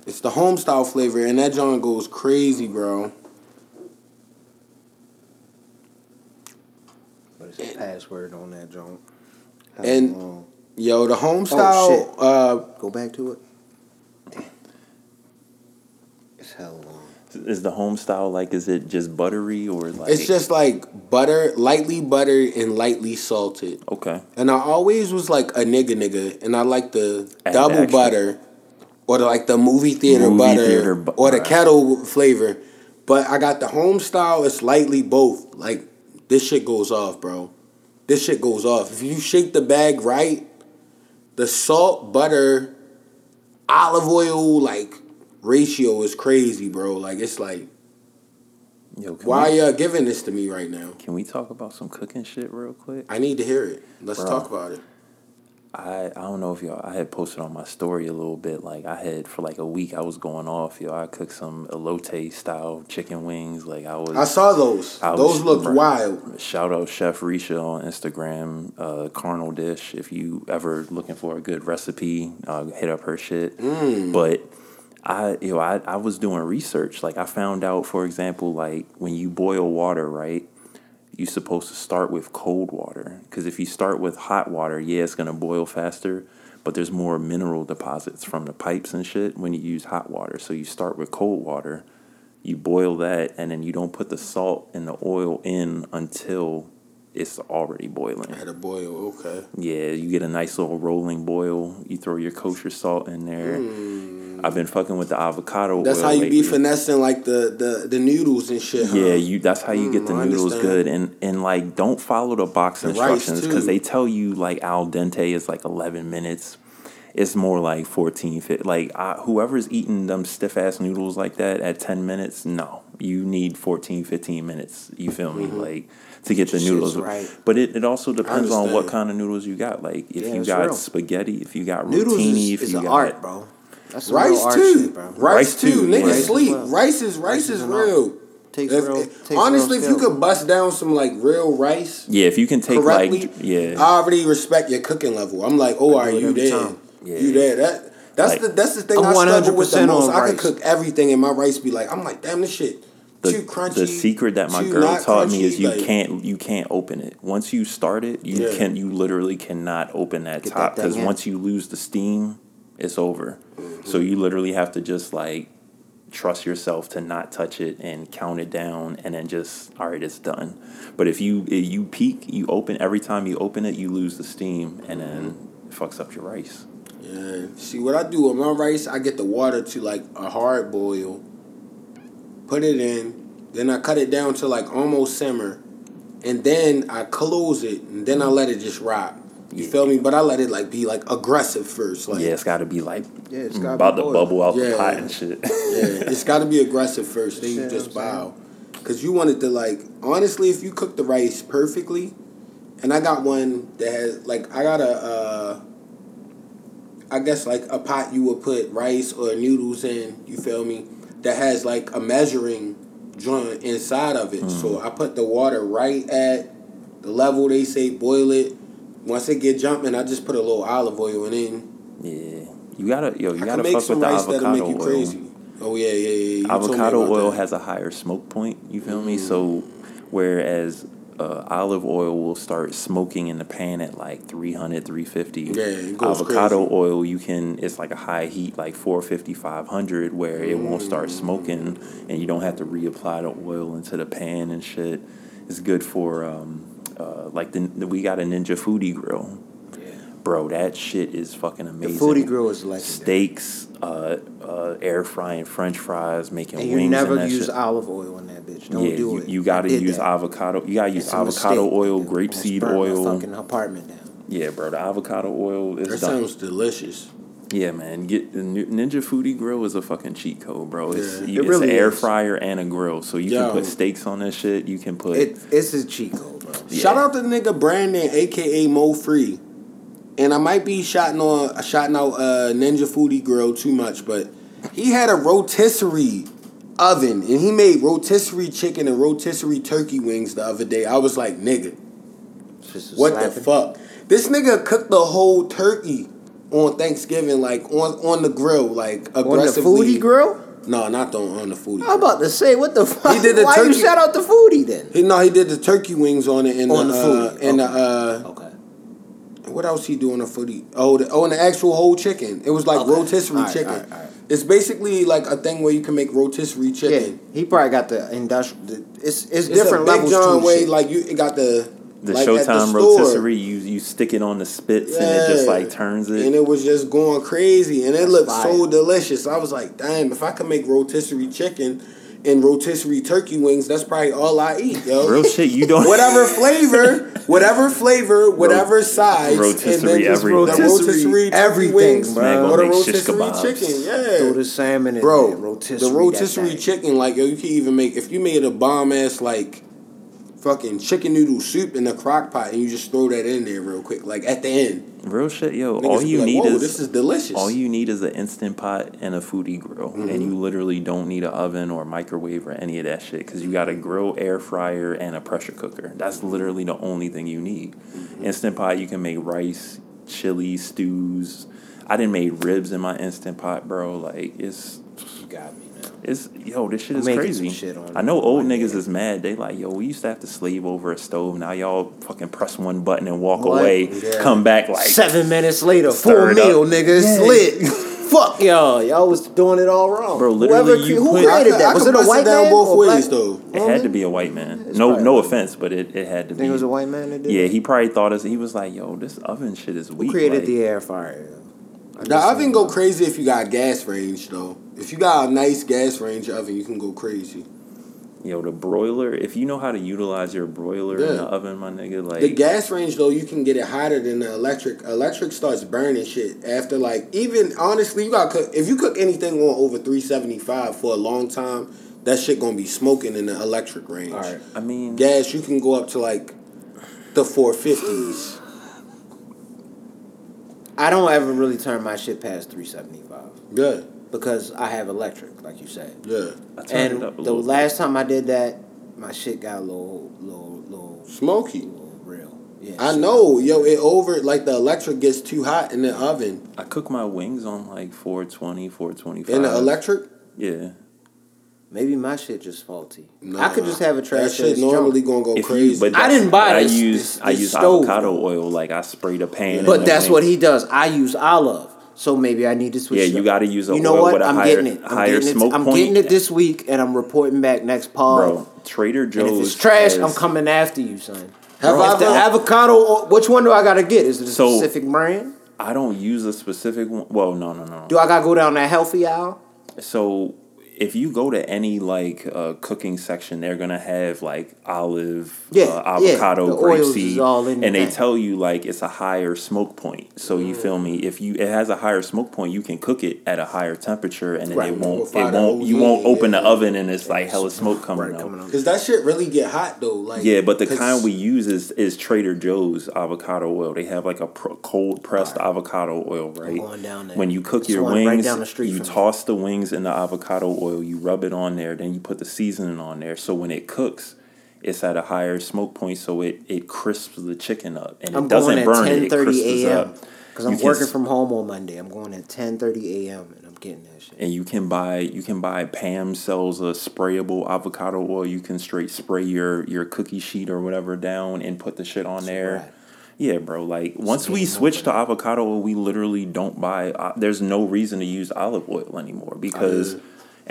It's the home style flavor, and that joint goes crazy, bro. What is the password on that joint? How And- long? Yo, the home Oh, style. shit. uh, go back to it. Damn. It's hell long. Is the home style like? Is it just buttery or like? it's just like butter, lightly buttered and lightly salted. okay. And I always was like a nigga nigga, and I like the Add double extra. butter, or the, like the movie theater Movie butter, theater bu- or the right. kettle flavor. But I got the home style. It's lightly both. Like this shit goes off, bro. This shit goes off. If you shake the bag right, the salt, butter, olive oil, like ratio is crazy, bro. Like it's like, Yo, why we, y'all giving this to me right now? can we talk about some cooking shit real quick? I need to hear it. Let's Bro. talk about it. I I don't know if y'all I had posted on my story a little bit like I had for like a week I was going off yo I cooked some elote style chicken wings like I was I saw those. I those looked right. wild. Shout out Chef Risha on Instagram, uh, Carnal Dish. If you ever looking for a good recipe, uh, hit up her shit. Mm. But I, you know, I, I was doing research. Like I found out, for example, like when you boil water, right? You're supposed to start with cold water because if you start with hot water, yeah, it's gonna boil faster. But there's more mineral deposits from the pipes and shit when you use hot water. So you start with cold water, you boil that, and then you don't put the salt and the oil in until it's already boiling. Had a boil, okay. Yeah, you get a nice little rolling boil. You throw your kosher salt in there. Hmm. I've been fucking with the avocado. That's how you be finessing like the, the, the noodles and shit. Huh? Yeah, you. That's how you get the Mm, I noodles understand. good, and and like don't follow the box The instructions because they tell you like al dente is like eleven minutes. It's more like 14, 15. Like I, whoever's eating them stiff ass noodles like that at ten minutes, no, you need 14, 15 minutes. You feel me? Like to get the noodles right. But it, it also depends on what kind of noodles you got. Like if Yeah, you got real. spaghetti, if you got Noodles rotini, is, if is you got art, bro. That's Rice too. shit, bro. Rice, Rice too. too, Niggas yeah. sleep. Rice well. Rice is rice Rice is is an art. real. Takes If- real- if- takes real honestly, if you could bust down some like real rice yeah, if you can take correctly, like yeah, I already respect your cooking level. I'm like, oh, are you there? Yeah. You there? That that's Like- the that's the thing I'm I struggle with the 100% most. I could cook everything and my rice be like, I'm like, damn, this shit the, too crunchy. the secret that my girl not taught me is you like- can't you can't open it once you start it you Yeah. can you literally cannot open that Get top because once you lose the steam it's over Mm-hmm. so you literally have to just like trust yourself to not touch it and count it down and then just all right it's done but if you if you peak you open every time you open it you lose the steam and then it fucks up your rice Yeah. See what I do with my rice, I get the water to like a hard boil, put it in, then I cut it down to like almost simmer, and then I close it, and then I let it just rock. You Yeah. feel me? But I let it like be like aggressive first. Like yeah it's got to be like Yeah, it's gotta about be to boiled. bubble out Yeah. the pot and shit yeah, it's got to be aggressive first. Then you just bow, cause you wanted to like honestly, if you cook the rice perfectly, and I got one that has like I got a. Uh, I guess like a pot you would put rice or noodles in. You feel me? That has like a measuring joint inside of it. So I put the water right at the level they say boil it. Once it get jumping, I just put a little olive oil in. it. Yeah, you gotta yo, you I gotta fuck some with the rice that'll avocado make you oil. crazy. Oh yeah, yeah, yeah. You me avocado oil that. has a higher smoke point. You feel me? Mm. So whereas uh, olive oil will start smoking in the pan at like 300 350 Yeah, avocado crazy. oil you can it's like a high heat like 450 500 where it won't start Mm. smoking and you don't have to reapply the oil into the pan and shit it's good for um uh, like the, we got a ninja Foodi grill bro that shit is fucking amazing. The Foodi grill is legendary. steaks uh, uh, air frying french fries making And you wings never and that use shit. olive oil in that bitch. Don't yeah, do you, it. you gotta use that. avocado. You gotta use It's avocado oil, Almost grapeseed burned my oil. fucking apartment now. Yeah, bro, the avocado oil is That done. sounds delicious. Yeah, man, get Ninja Foodi Grill is a fucking cheat code, bro. It's, Yeah. you- It it's really an air is. fryer and a grill, so you Yo. can put steaks on this shit. You can put It, it's a cheat code, bro. Shout out to nigga Brandon, aka Mo Free. And I might be shouting on shouting out uh, Ninja Foodi Grill too much, but he had a rotisserie oven and he made rotisserie chicken and rotisserie turkey wings the other day. I was like, nigga, It's just a what the fuck? This nigga cooked the whole turkey on Thanksgiving, like on on the grill, like aggressively. On the Foodi grill? No, not the, on the Foodi. I'm about to say, what the fuck? He did the Why you shout out the Foodi then? He no, he did the turkey wings on it and On the, the uh, Foodi, in the uh, Okay. What else he do on the footy? Oh, the, oh, and the actual whole chicken. It was like Okay. rotisserie chicken. alright, alright. It's basically like a thing where you can make rotisserie chicken. Yeah, he probably got the industrial. The, it's it's, It's different a Big levels John to way. shit. Like you it got the the like at the Showtime rotisserie. You you stick it on the spits and it just like turns it. and it was just going crazy, and it That's looked fire. so delicious. I was like, damn, if I could make rotisserie chicken and rotisserie turkey wings, that's probably all I eat, yo. Real shit, you don't. whatever flavor, whatever flavor, whatever size, rotisserie and then just everything. the rotisserie turkey Everything, wings, bro. Or the rotisserie kebabs. chicken, yeah. Throw the salmon in Bro, there, rotisserie. the rotisserie chicken, like yo, you can even make if you made a bomb ass like fucking chicken noodle soup in the crock pot and you just throw that in there real quick, like at the end. Real shit, yo. Niggas all you like, need is this is delicious. all you need is an instant pot and a Foodi grill, Mm-hmm. and you literally don't need an oven or microwave or any of that shit because you got a grill, air fryer, and a pressure cooker. That's literally the only thing you need. Mm-hmm. Instant pot, you can make rice, chili, stews. I didn't make ribs in my instant pot, bro. Like it's You got me. It's yo, this shit I'm is making crazy. some shit on- I know old on niggas there. is mad. They like, yo, we used to have to slave over a stove. Now y'all fucking press one button and walk What? away. Yeah. Come back like Seven minutes later, Stir full it up. meal, nigga. It's Yeah. lit. Fuck y'all. Y'all was doing it all wrong. Bro, literally, Whoever, you who put- I created could- that? I Was could it a white down man? both ways black? though. It had to be a white man. It's No, no offense, but it, it had to I be. think it was a white man that did Yeah, it? he probably thought us. He was like, "Yo, this oven shit is Who weak." created like, the air fryer? I The oven go crazy if you got gas range though. If you got a nice gas range oven, you can go crazy. Yo, the broiler. If you know how to utilize your broiler in the oven, my nigga, like The gas range though, you can get it hotter than the electric. Electric starts burning shit after like even honestly, you got to cook if you cook anything on over three seventy five for a long time, that shit gonna be smoking in the electric range. All right. I mean, Gas, you can go up to like the four fifties. I don't ever really turn my shit past 375 Yeah, because I have electric, like you said. yeah. I And it up a the little. last time I did that, my shit got a little, little, little, Smoky. little real. Yeah, I so- know, yo. It over like the electric gets too hot in the oven. I cook my wings on like 420, 425. In the electric, Yeah. Maybe my shit just faulty. nah, I could just have a trash That shit normally junk. gonna go If you, crazy. but I didn't buy I use this- I use stove, avocado oil. Like I spray the pan. in But that's wing. what he does. I use olive. So maybe I need to switch. Yeah, you gotta use a You know oil what? with a I'm higher- getting it. I'm higher getting it. smoke I'm point. getting it this week, and I'm reporting back next pod. bro. Trader Joe's. and if it's trash, has- I'm coming after you, son. Have Bro, I the avocado, oil- which one do I gotta get? Is it a So- specific brand? I don't use a specific one. Well, no, no, no. Do I gotta go down that healthy aisle? So if you go to any like uh, cooking section, they're gonna have like olive, Yeah, uh, avocado, is grapeseed, and they tell you like it's a higher smoke point. So you feel me? If you it has a higher smoke point, you can cook it at a higher temperature, and then Right, it won't it won't you won't open the yeah. oven and it's like hella smoke coming Right, out. Cause that shit really get hot though. Like Yeah, but the kind we use is is Trader Joe's avocado oil. They have like a pro- cold pressed avocado oil, right? going down there. When you cook It's your right wings, street you from me. toss the wings in the avocado oil. You rub it on there, then you put the seasoning on there. So when it cooks, it's at a higher smoke point, so it it crisps the chicken up, and I'm it doesn't going at burn it. ten It thirty crisps a.m. up. because I'm can working s- from home on Monday. I'm going at ten thirty a.m. and I'm getting that shit. and you can buy you can buy Pam sells a sprayable avocado oil. You can straight spray your your cookie sheet or whatever down and put the shit on there. right. Yeah, bro. Like once we switch to avocado oil, we literally don't buy. Uh, there's no reason to use olive oil anymore because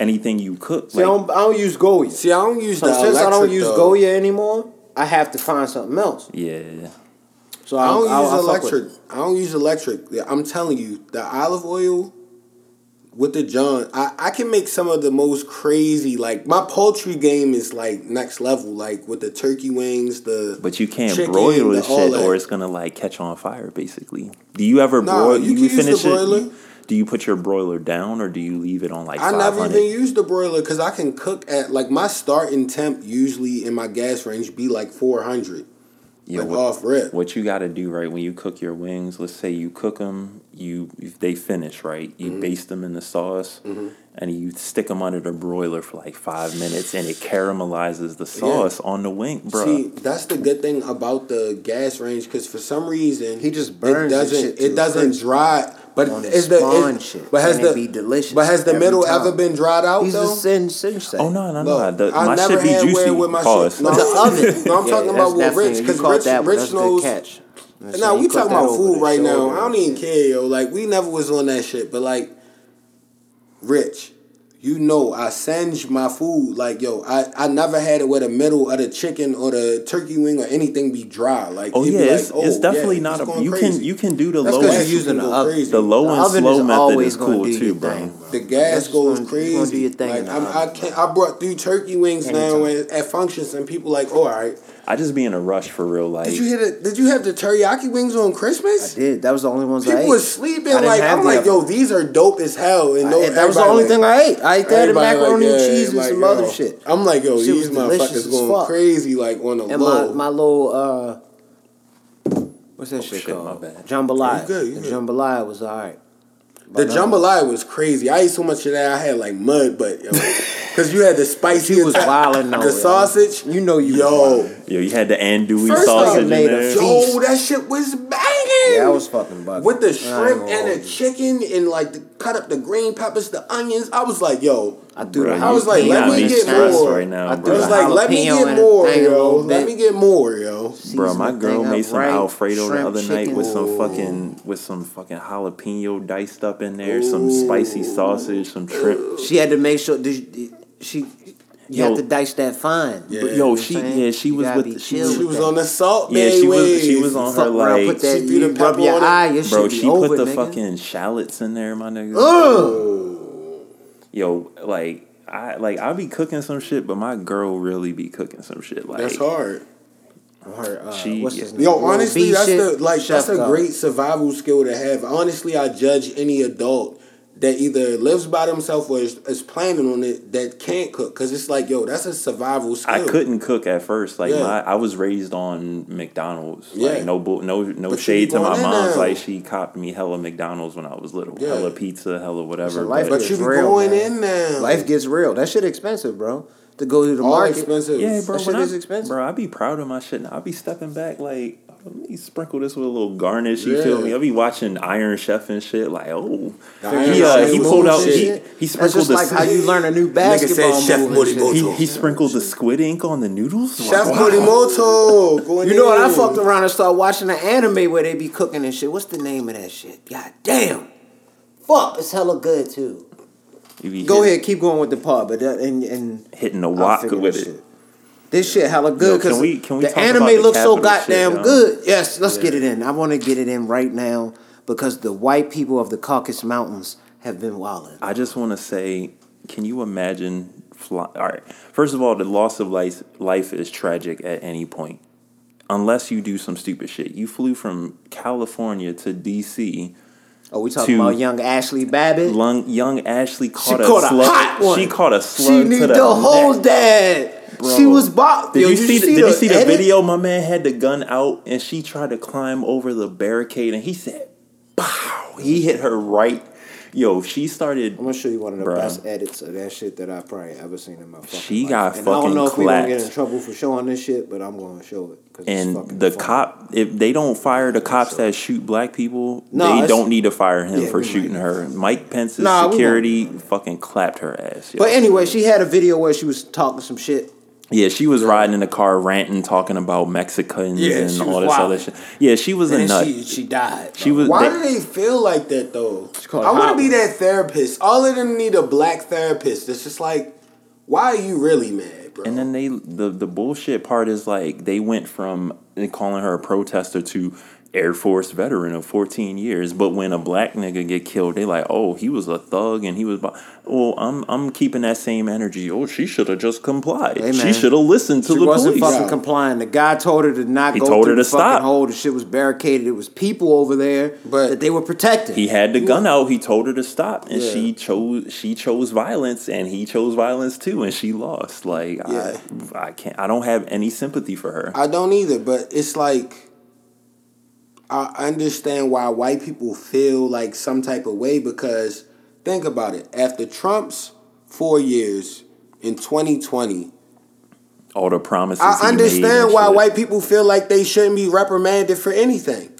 anything you cook, See, I don't, I don't use Goya. See, I don't use So the since I don't use though. Goya anymore, I have to find something else. yeah, So I don't I'll, use I'll fuck with electric. I don't use electric. I'm telling you, the olive oil with the John, I, I can make some of the most crazy. Like my poultry game is like next level. Like with the turkey wings, the but you can't chicken, broil the- this shit that. or it's gonna like catch on fire. Basically, do you ever Nah, broil? you can use the finish broiler. it? Do you put your broiler down or do you leave it on like? I never even use the broiler because I can cook at like my starting temp usually in my gas range be like four hundred, Yeah, like what- off rip. What you got to do, right, when you cook your wings, let's say you cook them, you they finish, right? You Mm-hmm. baste them in the sauce, and you stick them under the broiler for like five minutes, and it caramelizes the sauce on the wing, bro. See, that's the good thing about the gas range because for some reason He just burns it the doesn't shit to it doesn't dry. But on is his the spawn is- shit, but has and the be delicious But has the middle time. ever been dried out He's though? a sin sensei. oh no, no, no! Look, The, I my never shit be had juicy. with my Pause. shit. No, The oven. No, I'm Yeah, talking about with Rich because Rich, that. Rich knows. good catch. That's Nah, we talking about food right now. I don't even care, yo. Like we never was on that shit, but like, Rich, you know, I singe my food. Like, yo, I, I never had it where the middle of the chicken or the turkey wing or anything be dry. Like, Oh yeah, it's, like, it's oh, definitely yeah, not it's a. You crazy. can you can do the That's low. 'cause you're using can the go oven. The low The and oven slow method is cool too, bro. thing, bro. The gas goes gonna- crazy. do your thing like I'm, I can't. I brought three turkey wings now at, at functions, and people like, oh, all right. I just be in a rush for real, like. Did you hear the, Did you have the teriyaki wings on Christmas? I did. That was the only ones I People ate. was sleeping. Like I'm like, yo, these are dope as hell. And I- no, that was the only like- thing I ate. I ate that and macaroni like, and cheese and like, some yo. other shit. I'm like, yo, Shit these motherfuckers going fuck. crazy, like on the And my, low. my little uh, what's that shit shit, my called? bad. Jambalaya. You good, you good. jambalaya was alright. The But, uh, jambalaya was crazy. I ate so much of that, I had like mud, but yo, because you had the spicy, You was attack- wildin' though, the yo. sausage. You know you yo, wildin'. Yo, you had the andouille First sausage in made a there. feast. yo, that shit was banging. Yeah, I was fucking bugging. with the shrimp and the chicken and like the, cut up the green peppers, the onions. I was like, yo, I threw Bro, I was like, let me get more. right now, I I was like, let me get more, yo. Let me get more, yo. Bro, my girl made some right. Alfredo the Shrimp, other night with some fucking with some fucking jalapeno diced up in there, some spicy sausage, some shrimp. She had to make sure. Did you, she. You Yo. have to dice that fine. Yeah. You Yo, know she saying? yeah, she You was with the, she was, She was on the salt yeah, Bae she was she was on her Fuck around, like put that, she threw the you rub pepper your on it. eye, your bro, be she over, put the nigga. fucking shallots in there, my nigga. Ugh. Yo, like I like I be cooking some shit, but my girl really be cooking some shit. Like That's hard. Her, uh, She- what's his name? Yo, honestly, that's shit, the like that's a God. great survival skill to have. Honestly, I judge any adult that either lives by themselves or is, is planning on it that can't cook because it's like, yo, that's a survival skill. I couldn't cook at first. Like Yeah. my, I was raised on McDonald's. Yeah. Like no, no, no But shade to my going mom's. now. Like she copped me hella McDonald's when I was little. Yeah. Hella pizza, hella whatever. life but- But you be real, going man. in now. Life gets real. That shit expensive, bro. To go to the all market. expensive. Yeah, bro. That when shit I, is expensive. Bro, I be proud of my shit. Now I be stepping back like, let me sprinkle this with a little garnish. You feel me? I be watching Iron Chef and shit. Like, oh, he uh, he pulled out. He, he sprinkled just the like how you learn a new basketball said move he, he sprinkled the squid ink on the noodles. Chef Wow. Morimoto. You know what? I fucked around and started watching the anime where they be cooking and shit. What's the name of that shit? God damn. Fuck, it's hella good too. Go hit- ahead, keep going with the part, but that, and and hitting the wok with it. shit. This shit hella good because we- can we the talk anime about the looks so shit, goddamn yo? good. Yes, let's get it in. I want to get it in right now because the white people of the Caucasus Mountains have been wilding. I just want to say, can you imagine? Fly, all right. First of all, the loss of life life is tragic at any point, unless you do some stupid shit. You flew from California to D.C. Oh, we talking about young Ashli Babbitt. Lung, young Ashli She caught, caught a a hot one. She caught a She slug need to the, the, whole neck. dad. Bro. She was bopped. Did Yo, you see? The, did you see the edit? video? My man had the gun out, and she tried to climb over the barricade, and he said, "Pow!" He hit her right. Yo, she started. I'm gonna show you one of the Bruh. best edits of that shit that I probably ever seen in my fucking She life. got and I don't fucking know if we gonna get in trouble for showing this shit, but I'm gonna show it. And the funny. cop, if they don't fire the cops that shoot black people, No, they don't need to fire him Yeah, for shooting might. her. Mike Pence's Nah, security fucking clapped her ass. yo. But anyway, she had a video where she was talking some shit. Yeah, she was riding in the car ranting, talking about Mexicans Yeah, and all this wild. other shit. Yeah, she was a And nut. she she died. She was. Why they- do they feel like that though? I want to be that therapist. All of them need a black therapist. It's just like, why are you really mad, bro? And then they the the bullshit part is like they went from calling her a protester to Air Force veteran of 14 years, but when a black nigga get killed, they like, oh, he was a thug and he was. bu- Well, I'm I'm keeping that same energy. Oh, she should have just complied. Hey, she should have listened to She the wasn't police. fucking Yeah. complying. The guy told her to not He go told through her the to fucking stop. hole. The shit was barricaded. It was people over there But- that they were protecting. He had the gun out. He told her to stop, and Yeah. she chose. She chose violence, and he chose violence too, and she lost. Like Yeah. I, I can't. I don't have any sympathy for her. I don't either, but it's like I understand why white people feel like some type of way because think about it. After Trump's four years in 2020, All the promises. I understand and why shit. white people feel like they shouldn't be reprimanded for anything.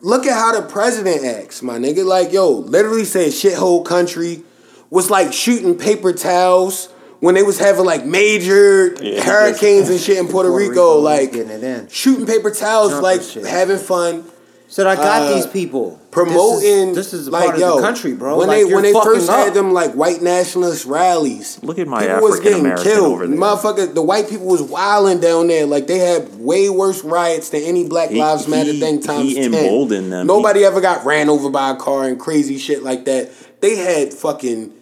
Look at how the president acts, my nigga. Like, yo, literally said shithole country, was like shooting paper towels when they was having like major Yeah, hurricanes and shit in Puerto, Puerto Rico, Rico, like getting it in. shooting paper towels, Jumper like shit. having fun. Said I got uh, these people promoting This is, this is a like part yo of the country, bro. When Like, they when they first up. had them like white nationalist rallies, Look at my people was African getting American killed. over there. Motherfucker, the white people was wilding down there. Like they had way worse riots than any Black He- Lives Matter he- thing times he 10. emboldened them. Nobody ever got ran over by a car and crazy shit like that. They had fucking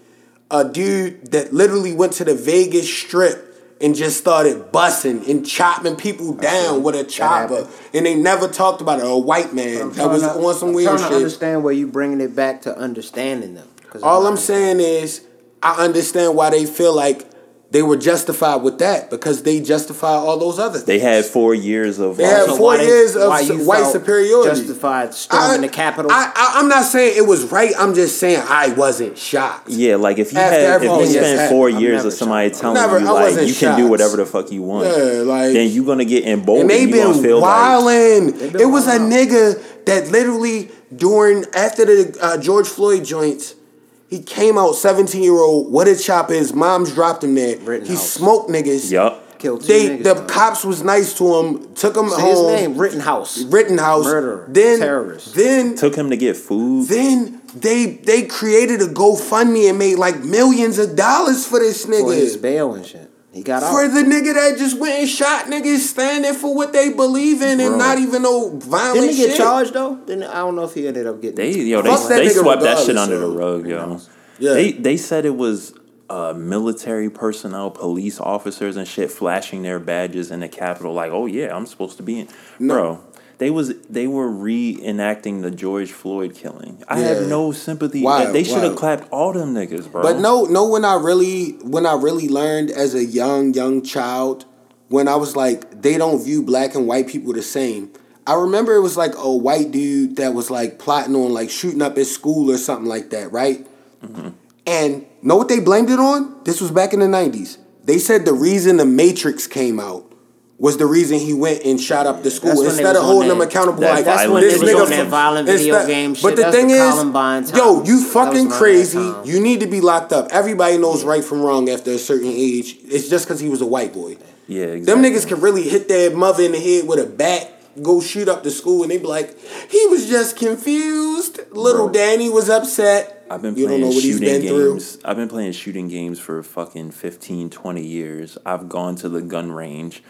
a dude that literally went to the Vegas Strip and just started busting and chopping people down with a chopper, and they never talked about it. A white man that was to- on some I'm weird trying to shit. understand where you bringing it back to understanding them. All I'm saying is, I understand why they feel like they were justified with that because they justify all those other things. They had four years of. They had So four why years of why you white felt superiority. Justified storming the Capitol. I, I, I'm not saying it was right. I'm just saying I wasn't shocked. Yeah, like if you After had, if you that's spent happened, four I'm years never of somebody shocked. telling Never- you like wasn't you can do whatever the fuck you want, Yeah, like then you're gonna get emboldened. and they you gonna been feel like wilding. been It was a nigga that literally during after the uh, George Floyd joints, he came out seventeen year old. What a chop is. Mom's dropped him there. He smoked niggas. yup. Killed two They niggas, the though. cops was nice to him. Took him Say home. his name, Rittenhouse. Rittenhouse. Murderer. Then Terrorist. Then Took him to get food. then they they created a GoFundMe and made like millions of dollars for this for his nigga. bail and shit. He got For out. the nigga that just went and shot niggas standing for what they believe in and not even no violent Didn't he get shit. charged though? Then I don't know if he ended up getting. They yo they, Fuck that they nigga swept that shit regardless, under the yo. rug, yo. Yeah. They they said it was uh, military personnel, police officers, and shit flashing their badges in the Capitol, like, oh yeah, I'm supposed to be in. No. Bro, they was they were reenacting the George Floyd killing. I Yeah. have no sympathy. Wild, they should have clapped all them niggas, bro. But no, no. When I really, when I really learned as a young, young child, when I was like, they don't view black and white people the same. I remember it was like a white dude that was like plotting on like shooting up his school or something like that, right? Mm-hmm. And know what they blamed it on? This was back in the nineties. They said the reason the Matrix came out was the reason he went and shot up the school That's instead of holding them accountable. that like That's when this they was nigga on that violent video instead- game But shit. the thing the is, yo, you fucking crazy. You need to be locked up. Everybody knows right from wrong after a certain age. It's just because he was a white boy. yeah, exactly. Them niggas can really hit their mother in the head with a bat, go shoot up the school, and they be like, he was just confused. Little Bro. Danny was upset. I've been you don't playing know what he's shooting been through. I've been playing shooting games for fucking 15, 20 years. I've gone to the gun range.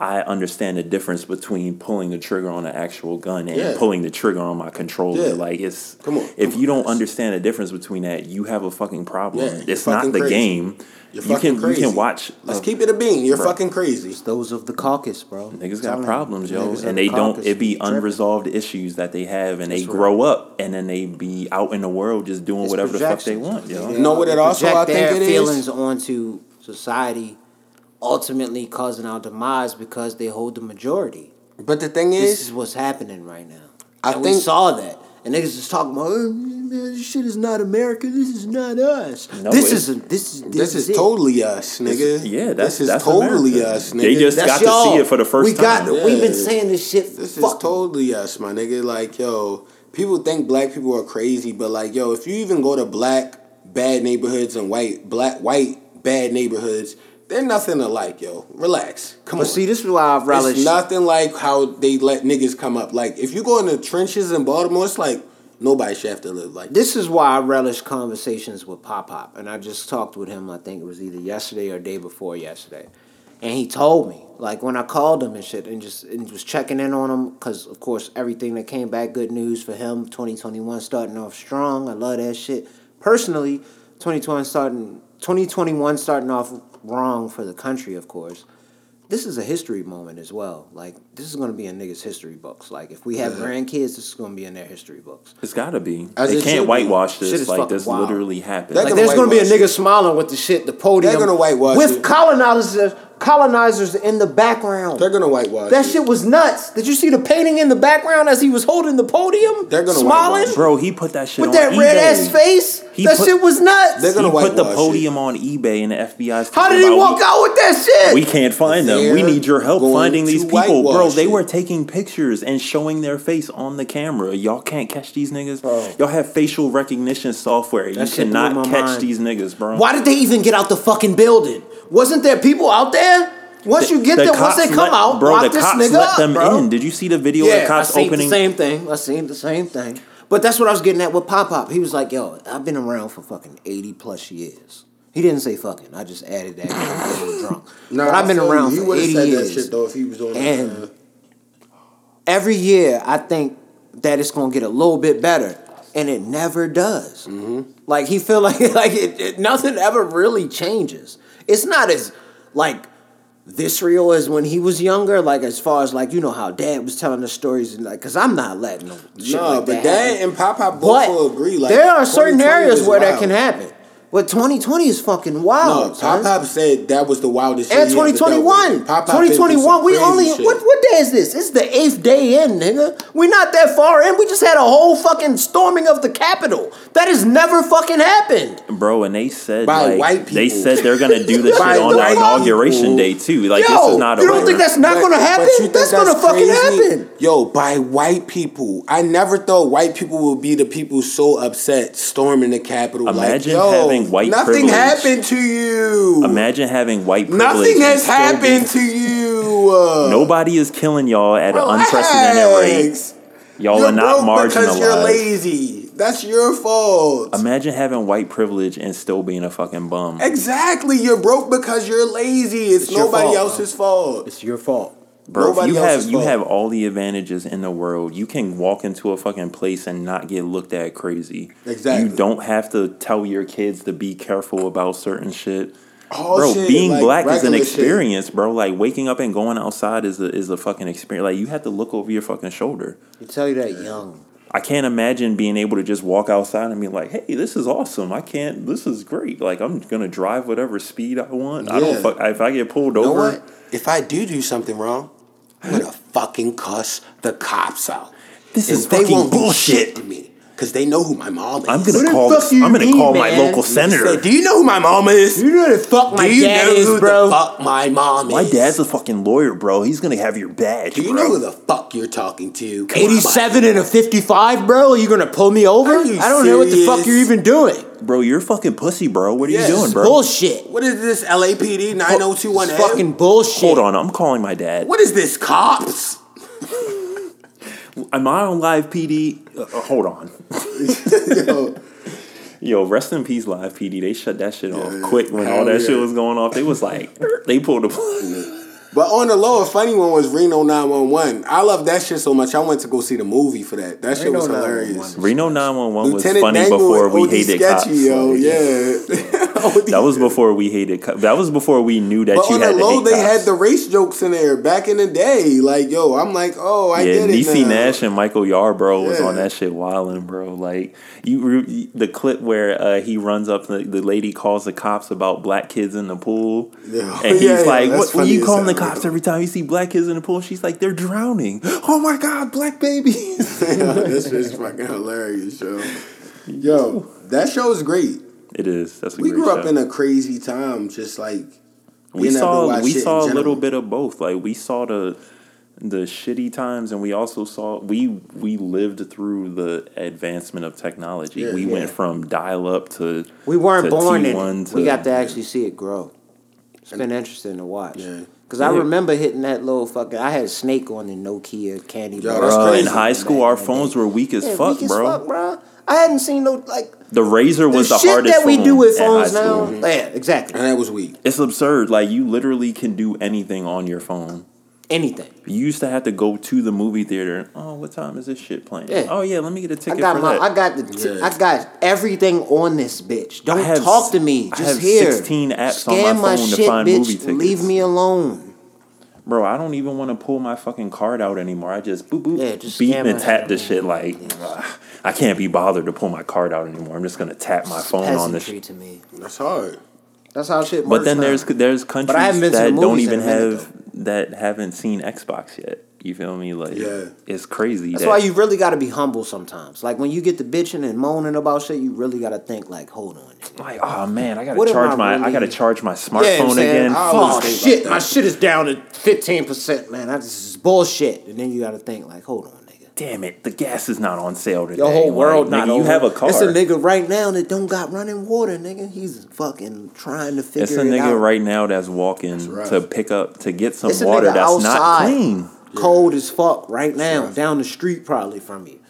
I understand the difference between pulling the trigger on an actual gun and Yeah. pulling the trigger on my controller. Yeah. Like it's Come on, if come you on, don't guys. understand the difference between that, you have a fucking problem. Yeah, you're it's not the crazy. game. You're you fucking can crazy. you can watch. Let's uh, keep it a bean. You're Bro. fucking crazy. Those of the caucus, bro. Niggas got problems, yo, Niggas of and the they don't. It be tripping. unresolved issues that they have, and they That's grow up, and then they be out in the world just doing It's whatever the fuck they want, yo. You know what it They also project I think their it is? feelings onto society, ultimately causing our demise because they hold the majority. But the thing is, This is, is what's happening right now. I and we think- saw that. And niggas just talking about, "Oh, man, this shit is not America. This is not us. No, this is this is this is it. totally us, nigga. Yeah, that's this is that's totally America. us, nigga. They just That's got to y'all. see it for the first we got, time. We've been saying this shit. This is totally us, my nigga. Like, yo, people think black people are crazy, but like, yo, if you even go to black bad neighborhoods and white black white bad neighborhoods, they're nothing alike, yo. Relax. Come But on. see, this is why I relish. it's nothing like how they let niggas come up. Like, if you go in the trenches in Baltimore, it's like nobody should have to live like This is why I relish conversations with Pop Pop, and I just talked with him. I think it was either yesterday or day before yesterday, and he told me like when I called him and shit, and just and was checking in on him because of course everything that came back good news for him. Twenty twenty one starting off strong. I love that shit. Personally, twenty twenty starting twenty twenty one starting off wrong for the country, of course. This is a history moment as well. Like this is gonna be in niggas' history books. Like if we have grandkids, this is gonna be in their history books. It's got to be. As they can't be. whitewash Shit this is like this wild. literally happened. They're Like gonna there's gonna be a nigga it. smiling with the shit, the podium. They're gonna whitewash with it. colonizers, colonizers in the background. They're gonna whitewash that it. shit was nuts. Did you see the painting in the background as he was holding the podium? They're gonna smiling whitewash. Bro, he put that shit with on that eBay. red ass face. He that put- shit was nuts. They're gonna he put the whitewash it. podium on eBay and the FBI's. How did he walk we- out with that shit? We can't find them. We They're need your help finding these people, bro. whitewash They it. were taking pictures and showing their face on the camera. Y'all can't catch these niggas. Bro. Y'all have facial recognition software. You That shit blew cannot catch mind. these niggas, bro. Why did they even get out the fucking building? Wasn't there people out there? Once you get The there, once they come let- out, bro. lock The this cops nigga let up, them bro. in. Did you see the video Yeah, of the cops I seen opening? the same thing. I seen the same thing. But that's what I was getting at with Pop Pop. He was like, "Yo, I've been around for fucking eighty plus years." He didn't say fucking. I just added that because I was a little drunk. Nah, but I've been I feel around you. He for would've eighty said years. That shit though if he was doing And- that. Every year, I think that it's gonna get a little bit better, and it never does. Mm-hmm. Like he feel like like it, it- nothing ever really changes. It's not as like visceral as when he was younger. Like as far as like you know how Dad was telling the stories and like, cause I'm not letting no shit No, like but Dad happen. and Papa both But will agree. Like there are certain areas where that can happen. But 2020 is fucking wild. No. Pop Pop said that was the wildest. And shit he ever dealt 2021. Pop Pop 2021. We only shit. what what day is this? It's the eighth day in, nigga. We're not that far in. We just had a whole fucking storming of the Capitol. That has never fucking happened. Bro, and they said By like white They said they're gonna do this shit on the inauguration people. day too. Like Yo, this is not a you don't think that's not But- gonna happen? you think That's, gonna fucking happen. Yo, by white people. I never thought white people would be the people so upset storming the Capitol. Imagine like, yo, having white nothing privilege. happened to you. Imagine having white privilege. Nothing has still be- happened to you. Uh, Nobody is killing y'all at an unprecedented rate. Y'all You're are not broke because you're marginalized. lazy. That's your fault. Imagine having white privilege and still being a fucking bum. Exactly. You're broke because you're lazy. It's, It's nobody fault, else's fault. It's your fault. Bro, Nobody you have else's you have all the advantages in the world. You can walk into a fucking place and not get looked at crazy. Exactly. You don't have to tell your kids to be careful about certain shit. All bro, shit, being like black is an regular shit. experience, bro. Like waking up and going outside is a is a fucking experience. Like you have to look over your fucking shoulder. You tell you that young. I can't imagine being able to just walk outside and be like, "Hey, this is awesome. I can't. This is great. Like I'm gonna drive whatever speed I want. I don't fuck. If I get pulled You know over, what? If I do do something wrong, I'm gonna fucking cuss the cops out. this is they fucking won't bullshit. me because they know who my mom is. I'm gonna the call. I'm gonna mean, call my man? local Say, senator. do you know who my mom is? You know who the fuck my do you dad know is, who bro? the fuck my mom is? My dad's a fucking lawyer, bro. He's gonna have your badge. Do you bro. know who the fuck you're talking to? Come on, 87 and a 55, bro? Are you gonna pull me over? Are you I don't know what the fuck you're even doing. bro? You're fucking pussy, bro. What are Yes. you doing, bro? Bullshit. What is this LAPD It's 9021 fucking bullshit. Hold on, I'm calling my dad. What is this cops? Am I on live PD? Uh, uh, hold on. Yo, Yo, rest in peace, live PD. They shut that shit off quick when all hell that shit was going off. They was like, they pulled the. But on the low, a funny one was Reno 911. I love that shit so much. I went to go see the movie for that. That shit Reno was hilarious. Reno 911 was Lieutenant funny Dangle before we hated sketchy, cops. yo. Yeah. That was before we hated cops. That was before we knew that But you on the had to low, hate they cops. had the race jokes in there back in the day. Like, yo, I'm like, oh, I yeah, get it Niecy now. Nash and Michael Yarbrough was on that shit wilding, bro. Like you, re- the clip where uh, he runs up, the, the lady calls the cops about black kids in the pool, Yeah. and he's Yeah, yeah, like, that's "What? What are you as calling the cops yo. every time you see black kids in the pool?" She's like, "They're drowning." Oh my god, black babies! this is fucking hilarious, yo. Yo, that show is great. it is. That's a We great grew up show. in a crazy time, just like we being able to saw we saw a general. little bit of both. Like we saw the the shitty times, and we also saw we we lived through the advancement of technology. Yeah. we Yeah. went from dial up to We weren't to born in T1 it. to- We got to actually see it grow. It's been interesting to watch. Yeah. Cause I remember hitting that little fucking. I had a snake on the Nokia candy Yo, bar. that's Bro, in high school, our phones were weak as Yeah, fuck, weak as bro. fuck, bro. I hadn't seen no like The Razr was the, shit hardest that we phone do with phones high now. school. Yeah, exactly. and that was weak. It's absurd. Like you literally can do anything on your phone. Anything. You used to have to go to the movie theater. Oh, what time is this shit playing? Yeah. Oh yeah, let me get a ticket I got for my. that. I got the. T- Yeah. I got everything on this bitch. Don't have talk to me. I Just have here. 16 apps on Scan my phone to shit, find bitch. movie tickets. Leave me alone. Bro, I don't even want to pull my fucking card out anymore. I just boop boop Yeah, just beep scan and tap the shit like ugh, I can't be bothered to pull my card out anymore. I'm just gonna tap my phone on this. Peasantry shit. to me. That's hard. That's how shit But then now. there's there's countries I haven't been to that the don't even a minute, have that haven't seen Xbox yet. You feel me? Like Yeah. it's crazy. That's that- why you really got to be humble sometimes. Like when you get to bitching and moaning about shit, you really got to think like, hold on. nigga. like oh man, I gotta What charge I my I gotta charge my Yeah, smartphone I'm again. I Oh shit, like my shit is down to fifteen percent, man. That's bullshit. And then you got to think like, hold on, nigga. Damn it, the gas is not on sale today. Your whole Like, world nigga, not You have a car. It's a nigga right now that don't got running water, nigga. He's fucking trying to figure It's a it nigga out. right now that's walking rough. to pick up to get some It's water nigga that's not clean. cold as fuck right now, rough. down the street probably from you.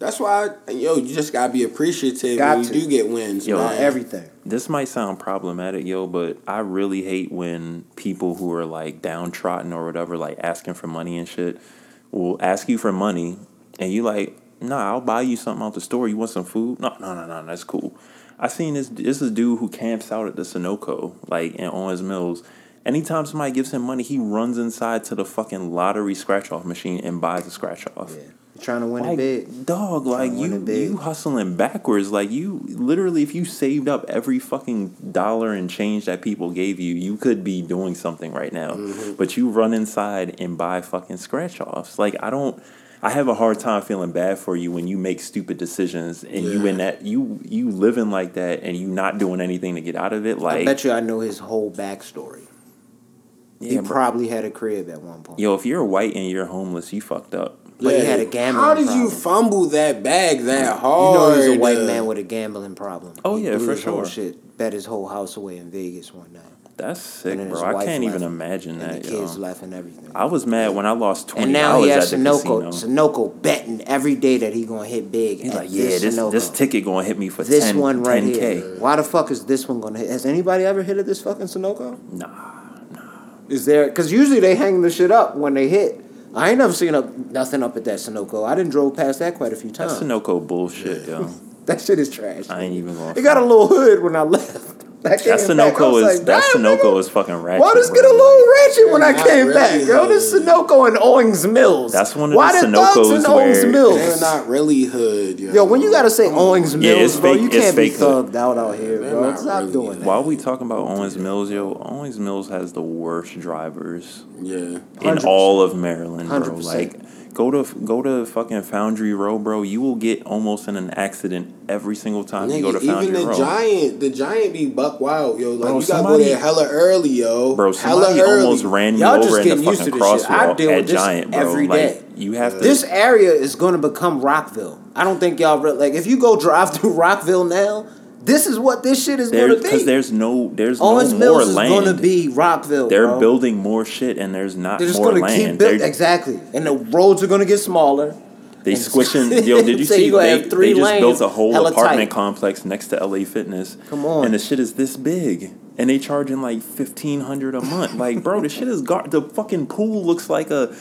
That's why, yo, you just gotta be appreciative Got when to. you do get wins, Yo, man. Everything. This might sound problematic, yo, but I really hate when people who are like downtrodden or whatever, like asking for money and shit, will ask you for money and you like, nah, I'll buy you something out the store. You want some food? No, no, no, no, that's cool. I seen this this is dude who camps out at the Sunoco, like in Owings Mills. Anytime somebody gives him money, he runs inside to the fucking lottery scratch off machine and buys a scratch off. Yeah. Trying to win Like, it big. dog, like you, you hustling backwards. Like you, literally, if you saved up every fucking dollar and change that people gave you, you could be doing something right now. Mm-hmm. But you run inside and buy fucking scratch offs. Like I don't. I have a hard time feeling bad for you when you make stupid decisions and you in that you you living like that and you not doing anything to get out of it. Like I bet you I know his whole backstory. he yeah, bro. probably had a crib at one point. yo, if you're white and you're homeless, you fucked up. But he had a gambling How did you fumble that bag that hard? You know he's a white uh, man with a gambling problem. Oh, He yeah, blew for his whole sure. Shit, bet his whole house away in Vegas one night. That's sick, And then his bro. I can't even imagine And that. the kids yo. left and everything. I was mad when I lost twenty and now he has at the Sunoco. Sunoco betting every day that he gonna hit big. He's like, yeah, this Sunoco. this ticket gonna hit me for This 10, one right 10K. here. Why the fuck is this one gonna hit? Has anybody ever hit at this fucking Sunoco? Nah, nah, Is there? Because usually they hang the shit up when they hit. I ain't never seen up nothing up at that Sunoco. I didn't drove past that quite a few that's times. Sunoco bullshit, yo. That shit is trash. I ain't even gonna. It got a little hood when I left. I came That back, I Sunoco is like, that "Damn, Sunoco is fucking ratchet. Why does bro. get a little ratchet when I came really, back, yo? This hood. Sunoco and Owings Mills. That's one of Why the the thugs Sunocos in Owings Mills? They're not really hood, yo. Yo, when you gotta say Owings Mills, it's bro, fake- you can't be fake hood. thugged out out here, They're bro. not Stop really doing hood. that. While we talking about Owings Mills, yo, Owings Mills has the worst drivers yeah. in 100%. all of Maryland, bro. 100%. Like, go to go to fucking Foundry Row, bro. You will get almost in an accident every single time you go to Nigga, Foundry even the Row. giant, the giant be buck wild, yo. Like Bro, you gotta somebody- go there hella early, yo. Bro, hella somebody early. almost ran me Y'all over in the fucking to this shit. I crosswalk deal at with this Giant, bro. every like, day. you have to. This area is gonna become Rockville. I don't think y'all re- like if you go drive through Rockville now. This is what this shit is There, gonna be. because there's no, there's Owings no more Mills is land. gonna be Rockville. They're bro. building more shit, and there's not They're just more gonna land. keep building They're- exactly, and the roads are gonna get smaller. They squishing. Yo, did you So see? you gonna They, have three they just lanes, built a whole hella apartment tight. complex next to LA Fitness. Come on. And the shit is this big, and they charging like fifteen hundred a month. Like, bro, the shit is gar- the fucking pool looks like a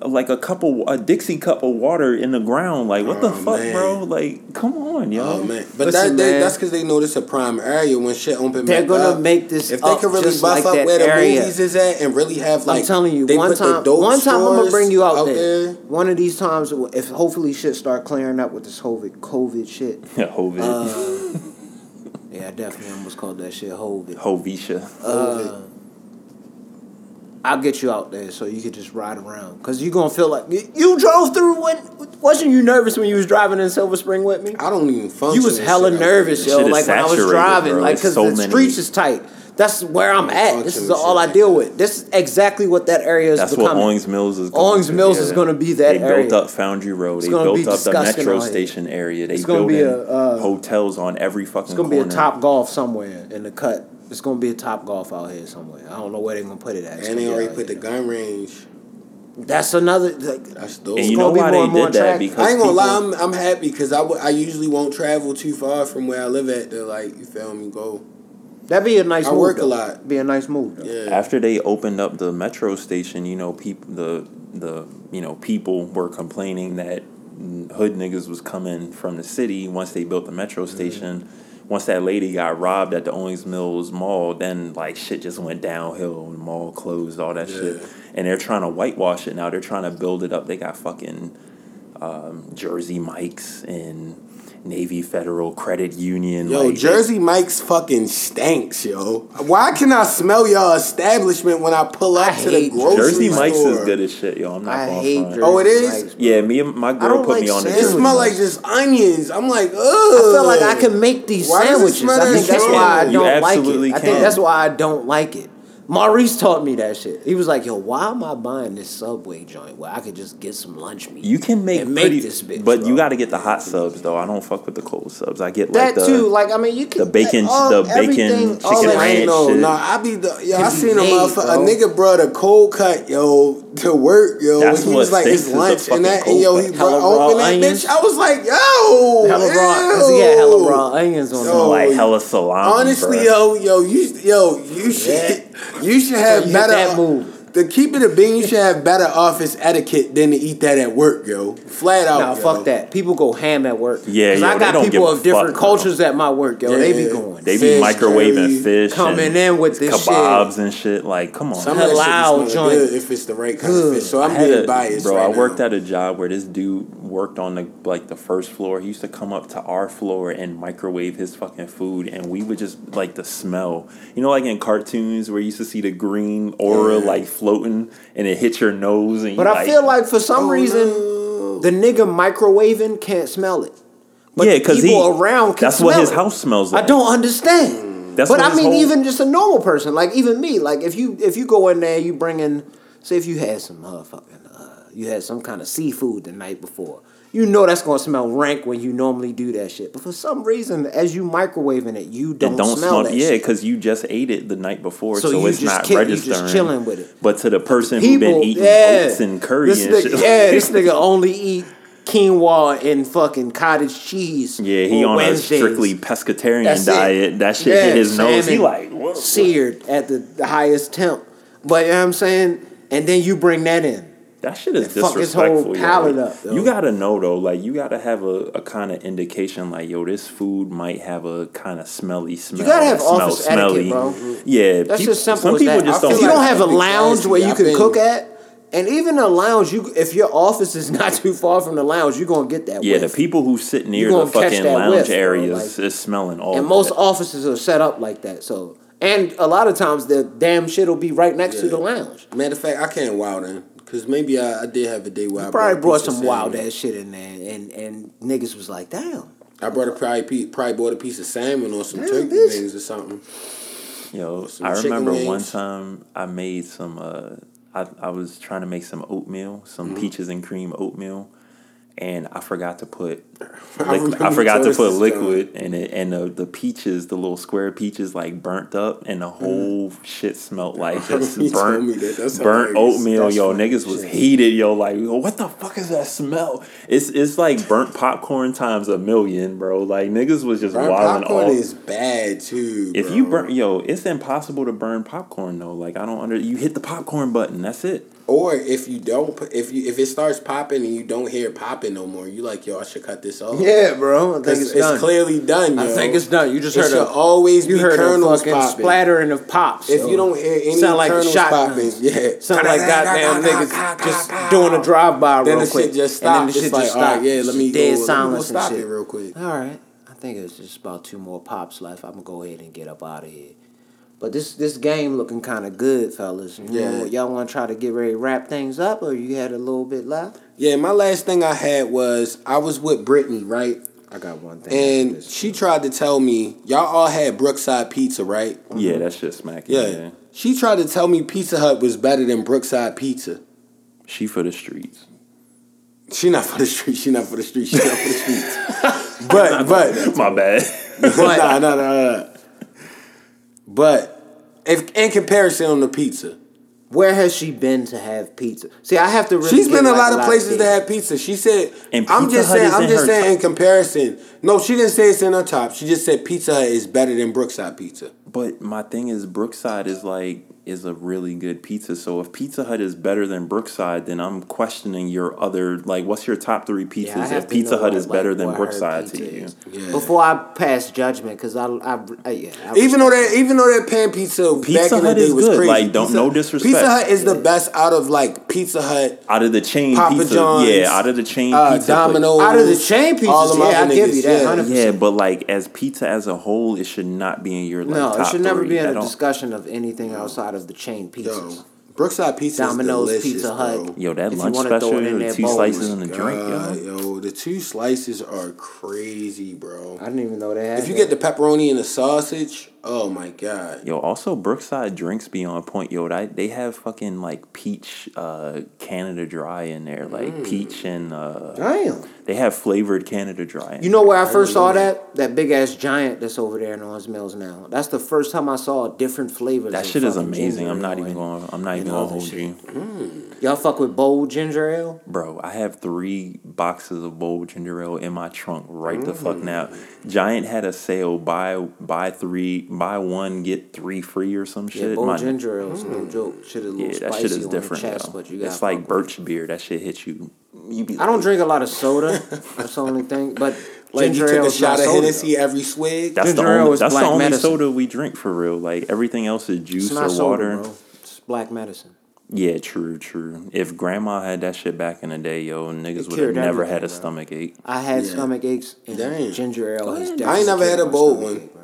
like a cup of a Dixie cup of water in the ground. Like, what the Oh, fuck, man. bro? Like, come on, yo. Oh man, but Listen, that they, man. that's because they know this a prime area when shit open They're back gonna up. make this if they can really just buff like up that where the area. movies is at and really have like I'm telling you, they one time, one time I'm gonna bring you out, out there. there. One of these times, if hopefully shit start clearing up with this COVID, COVID shit. Yeah, Hovid, Uh, Yeah, I definitely almost called that shit COVID. Hovisha. Uh, I'll get you out there so you could just ride around, cause you're gonna feel like you, you drove through when wasn't you nervous when you was driving in Silver Spring with me? I don't even function. You was hella nervous, yo. Like when I was driving, bro. like because so the many- streets is tight. That's where I'm at. This is all I deal with. This is exactly what that area is That's becoming. what Owings Mills is. Going Owings to, Mills is gonna be that area. They area. built up Foundry Row. They built up the metro station area. They built be a, uh, hotels on every fucking. It's gonna be a top golf somewhere in the cut. It's gonna be a top golf out here somewhere. I don't know where they're gonna put it at. It's And gonna they be already out put the gun range. That's another. Like, That's dope. And you gonna know be why more they and more did that? attractive. Because I ain't gonna lie, I'm, I'm happy because I, w- I usually won't travel too far from where I live at to like you feel me go. that'd be a nice. I move, work a lot. Be a nice move. Though. Yeah. after they opened up the metro station, you know, people the the you know people were complaining that hood niggas was coming from the city once they built the metro Mm-hmm. Once that lady got robbed at the Owings Mills Mall, then like shit just went downhill. And the mall closed, all that shit, and they're trying to whitewash it now. They're trying to build it up. They got fucking um, Jersey Mike's and Navy Federal Credit Union. Yo, like, they- Jersey Mike's fucking stinks, yo. Why can I smell y'all establishment when I pull up I to the hate grocery Jersey store? Jersey Mike's is good as shit, yo. I'm not I gonna hate front. Jersey Oh, it is? Mike's. Yeah, me and my girl put like me on the It sandwiches. Jersey smell like just onions. I'm like, ugh. I feel like I can make these Why does it sandwiches. smell I think that's why I don't like absolutely it. I think that's why I don't like it. Maurice taught me that shit. He was like, "Yo, why am I buying this Subway joint where I could just get some lunch meat?" You can make and make pretty, this bitch, but bro. you got to get the hot subs though. I don't fuck with the cold subs. I get that like the too. Like I mean, you can the bacon- all- the bacon everything, all chicken that I shit. ain't know. Nah, I be the yo. I Can be seen a motherfucker, a nigga brought a cold cut, yo, to work, yo. That's he what was like his lunch fucking and that, and cold yo, cut. he Hella brought raw open that onions. bitch. I was like, yo, hella raw because he had hella raw onions on Yo, it. like hella salami. Honestly, bruh. yo, yo, you, yo, you should, you should have hit better. that move. To keep it a bean, you should have better office etiquette than to eat that at work, yo. Flat out. Nah, yo. fuck that. People go ham at work. Yeah, 'Cause yo, I they got don't people of different fuck, bro. cultures at my work, yo. They be going. They be Fish, microwaving curry, fish, coming and in with this kebabs and shit. Like, come on. Some of Halal joint. if it's the right kind of fish. So I'm I had being a- biased, bro. right I worked now. at a job where this dude worked on the like the first floor. He used to come up to our floor and microwave his fucking food, and we would just like the smell. You know, like in cartoons where you used to see the green aura Yeah. like floating, and it hits your nose, and But I feel like for some Oh, reason the nigga microwaving can't smell it. But yeah, because he people around can that's what his it. house smells like. I don't understand. That's but what I mean, whole- even just a normal person, like even me, like if you if you go in there, you bring in, say if you had some motherfucking, uh, you had some kind of seafood the night before, you know that's gonna smell rank when you normally do that shit. But for some reason, as you microwaving it, you don't, It don't smell, smell, that yeah, because you just ate it the night before, So so, it's not ki- you just registering. chilling with it. But to the person who's been eating yeah. oats and curry and nigga, shit, yeah, this nigga only eat quinoa and fucking cottage cheese. yeah, he on Wednesdays. a strictly pescatarian That's it. diet. That shit Yeah, hit his nose. He like, what? seared at the, the highest temp. But you know what I'm saying? And then you bring that in. That shit is Fuck his whole disrespectful. yo. up, though. You gotta know though, like you gotta have a, a kind of indication, like yo, this food might have a kind of smelly smell. You gotta have that smells office etiquette, bro. Yeah, That's peop- just simple Some as people that. just don't. if feel you don't have a I've been lounge where you I've can been- cook at, and even a lounge, you if your office is not too far from the lounge, you're gonna get that. yeah, whiff. the people who sit near the fucking lounge whiff, bro, areas like- is smelling all. and of most it. offices are set up like that. So, and a lot of times the damn shit will be right next to the lounge. Matter of fact, I can't wow then. Because maybe I, I did have a day where I Probably a brought piece of some wild ass shit in there, and and niggas was like, damn. I brought a probably, pe- probably bought a piece of salmon or some Damn, turkey bitch. wings or something. Yo, some I chicken remember one time I made some. Uh, I I was trying to make some oatmeal, some Mm-hmm. peaches and cream oatmeal, and I forgot to put I I, forgot to put liquid in it, and the, the peaches, the little square peaches, like burnt up, and the mm. whole shit smelled like just You told me burnt, that. Burnt oatmeal. Yo, niggas was shit. heated. Yo, like, yo, what the fuck is that smell? It's it's like burnt popcorn times a million, bro. Like niggas was just Burnt wilding popcorn off. is bad too. If bro. you burn, yo, it's impossible to burn popcorn though. Like I don't under. You hit the popcorn button. That's it. Or if you don't, if you if it starts popping and you don't hear it popping no more, you like yo, I should cut this off. Yeah, bro. I think It's, it's, it's done. clearly done. I think it's done. You just It heard should a always you be heard a kernels fucking popping. splattering of pops. If yo. you don't hear any sound like kernels popping, yeah. sound like goddamn niggas just doing a drive by Then real the quick. shit just And then the shit just stopped. yeah, let me Dead go, let me silence stop and it shit. real quick. All right, I think it's just about two more pops left. I'm gonna go ahead and get up out of here. But this this game looking kind of good, fellas. You Yeah. know, y'all want to try to get ready to wrap things up, or you had a little bit left? Yeah, my last thing I had was I was with Brittany, right? I got one thing. And This- she tried to tell me y'all all had Brookside Pizza, right? Yeah, that's just smacking. Yeah. Yeah. She tried to tell me Pizza Hut was better than Brookside Pizza. She for the streets. She not for the street. She not for the street. She not for the streets. but but My bad. nah, nah, nah, nah. But if in comparison on the pizza, Where has she been to have pizza? See, I have to. Really she's get, been a like, lot of places to have pizza. She said, And "I'm just Hut saying. I'm in just saying top- in comparison." No, she didn't say it's in her top. She just said Pizza Hut is better than Brookside Pizza. But my thing is, Brookside is like is a really good pizza. So if Pizza Hut is better than Brookside, then I'm questioning your other like, what's your top three pizzas? Yeah, if Pizza know Hut what, is better like, than Brookside to you. Yeah. Before I pass judgment, because I, I, I, yeah. I Even though that, even though that pan pizza, back Pizza in the Hut day is was good. crazy. Like, don't- Pizza, no disrespect. Pizza Hut is the best out of like Pizza Hut, out of the chain Papa pizza, John's, yeah, out of the chain uh, pizza, pla- Domino's, Out of the chain pizzas, all yeah, other I give you that, yeah. 100%. Yeah, but like as pizza as a whole, it should not be in your like No, it should never three be in a discussion of anything outside of the chain pizzas. Yo, Brookside Pizza Domino's, is delicious, Pizza bro. Hut. Yo, that If you lunch wanna throw special, it in the there, two bowls. slices and a drink, yo. yo, the two slices are crazy, bro. I didn't even know they had. If you that. get the pepperoni and the sausage, oh my god. Yo, also Brookside drinks be on point. Yo, they, they have fucking like peach uh, Canada Dry in there, like Mm. peach and uh, Damn. they have flavored Canada Dry. In You know where I first saw that? That big ass giant that's over there in Owings Mills now. That's the first time I saw a different flavors. that shit is amazing. I'm not even going. I'm not even gonna other hold shit. you, Y'all fuck with bold ginger ale? bro. I have three boxes of bold ginger ale in my trunk right the Mm. fuck now. Giant had a sale: buy buy three, buy one get three free or some Yeah, shit. bold My- ginger ale is no joke. Shit is a little yeah, that spicy shit is on different. the chest, yo. but you got. it's like birch beer. That shit hits you. You be I don't drink a lot of soda. That's the only thing. But Like you ginger took ale a is shot of soda, Hennessy every swig. That's Ginger the ale only, is that's the black only medicine. soda we drink for real. Like everything else is juice It's or soda, water. bro. It's black medicine. Yeah, true, true. If grandma had that shit back in the day, yo, niggas would have never had a bro. stomach ache. I had Yeah. stomach aches, and Damn. ginger ale has I ain't never had a my bold one. ache, bro.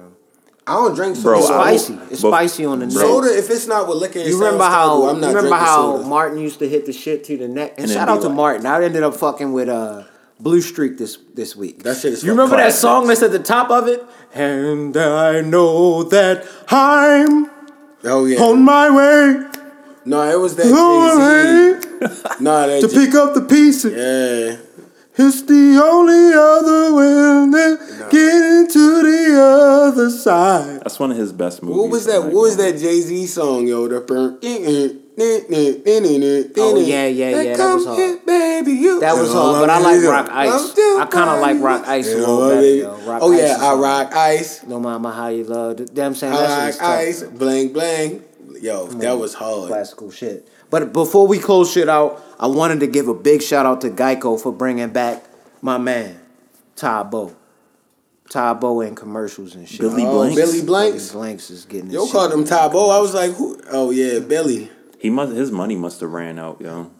I don't drink soda. Bro, It's spicy. It's but- spicy on the neck. soda, if it's not with liquor, it You remember how terrible. I'm you not remember drinking how soda. Martin used to hit the shit to the neck? And, And shout out to like- Martin. I ended up fucking with uh Blue Streak this this week. That shit is You remember that song that's at the top of it? And I know that I'm Oh yeah. on my way No, it was that away Jay Z. No, that to J- pick up the pieces. Yeah. It's the only other way that get into the other side. That's one of his best movies. What was that? Like, What was that Jay Z song, yo? The burn. Oh, yeah, yeah, yeah, that was hard. baby. You. That was hard, but I like Rock Ice. I kinda like Rock Ice a little better, yo. Rock oh Ice yeah, I hard. rock ice. No mama how you love. it. Damn, saying I that rock shit is tough, ice. bro. Bling bling. Yo, that was hard. classical shit. But before we close shit out, I wanted to give a big shout out to Geico for bringing back my man, Tae Bo. Tae Bo in commercials and shit. Billy Oh, Blanks? Billy Blanks. Billy Blanks is getting his Yo shit. called him Tae Bo. I was like, who? Oh yeah, Billy. He must. His money must have ran out, yo.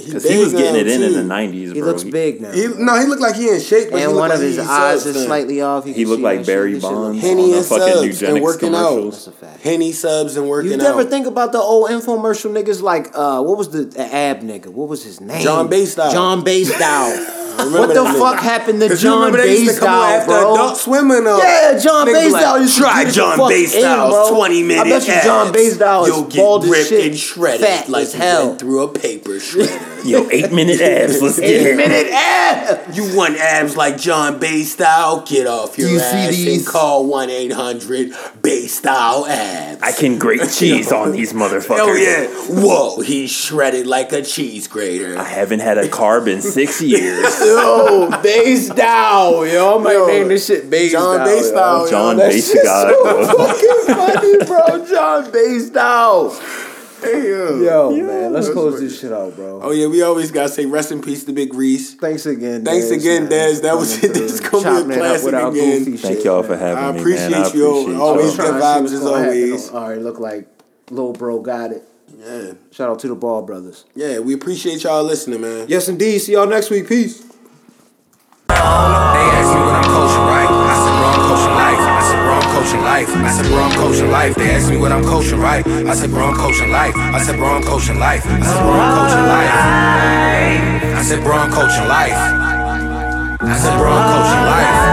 He Because he was getting it in in the nineties, He looks big now. He no, he looked like he in shape, but and looked one like of his eyes is slightly off. You He looked like Barry shit. This shit look- Bonds Henny on the fucking subs and eugenics working out. That's a fact. Henny subs and working out. You never out. think about the old infomercial niggas like uh what was the, the ab nigga? What was his name? John Basedow. John Basedow. what the fuck nigga. happened to 'Cause you John remember they used to come on Basedow, bro? adult swimming though. Yeah, John Nigga Basedow like, used to Try the John fuck Basedow's 20 minute I bet you John abs. Basedow is bald get as ripped shit, and shredded fat like as hell. through a paper shredder. Yo, eight minute abs. Let's get it. minute abs. You want abs like John Bay style? Get off your Do you see ass these? and call 1 800 Bay style abs. I can grate cheese on these motherfuckers. Oh, yeah. Whoa, he's shredded like a cheese grater. I haven't had a carb in six years. Yo, base down, yo. I might Yo, name this shit base John down, Bay style. yo. John That Base shit's God, so fucking funny, bro. John base down. Damn. Yo, man, let's close this shit out, bro. Oh, yeah, we always got to say rest in peace to Big Reese. Thanks again. Thanks Dez, again, man, Dez. That was coming it. This is gonna be a chopping it up classic with our again. Thank y'all for having I me, appreciate man. I you. appreciate Always y'all. good Trying vibes what's as gonna always. All right, look like little bro got it. Yeah. Shout out to the Ball Brothers. Yeah, we appreciate y'all listening, man. Yes, indeed. See y'all next week. Peace. They asked me what I'm coaching, right? I said, bro, I'm coaching life. I said, bro, I'm coaching life. I said, bro, I'm coaching life. They asked me what I'm coaching, right? I said, bro, I'm coaching life. I said, bro, I'm coaching life. I said, bro, I'm coaching life. I said, bro, I'm coaching life. I said, bro, I'm coaching life.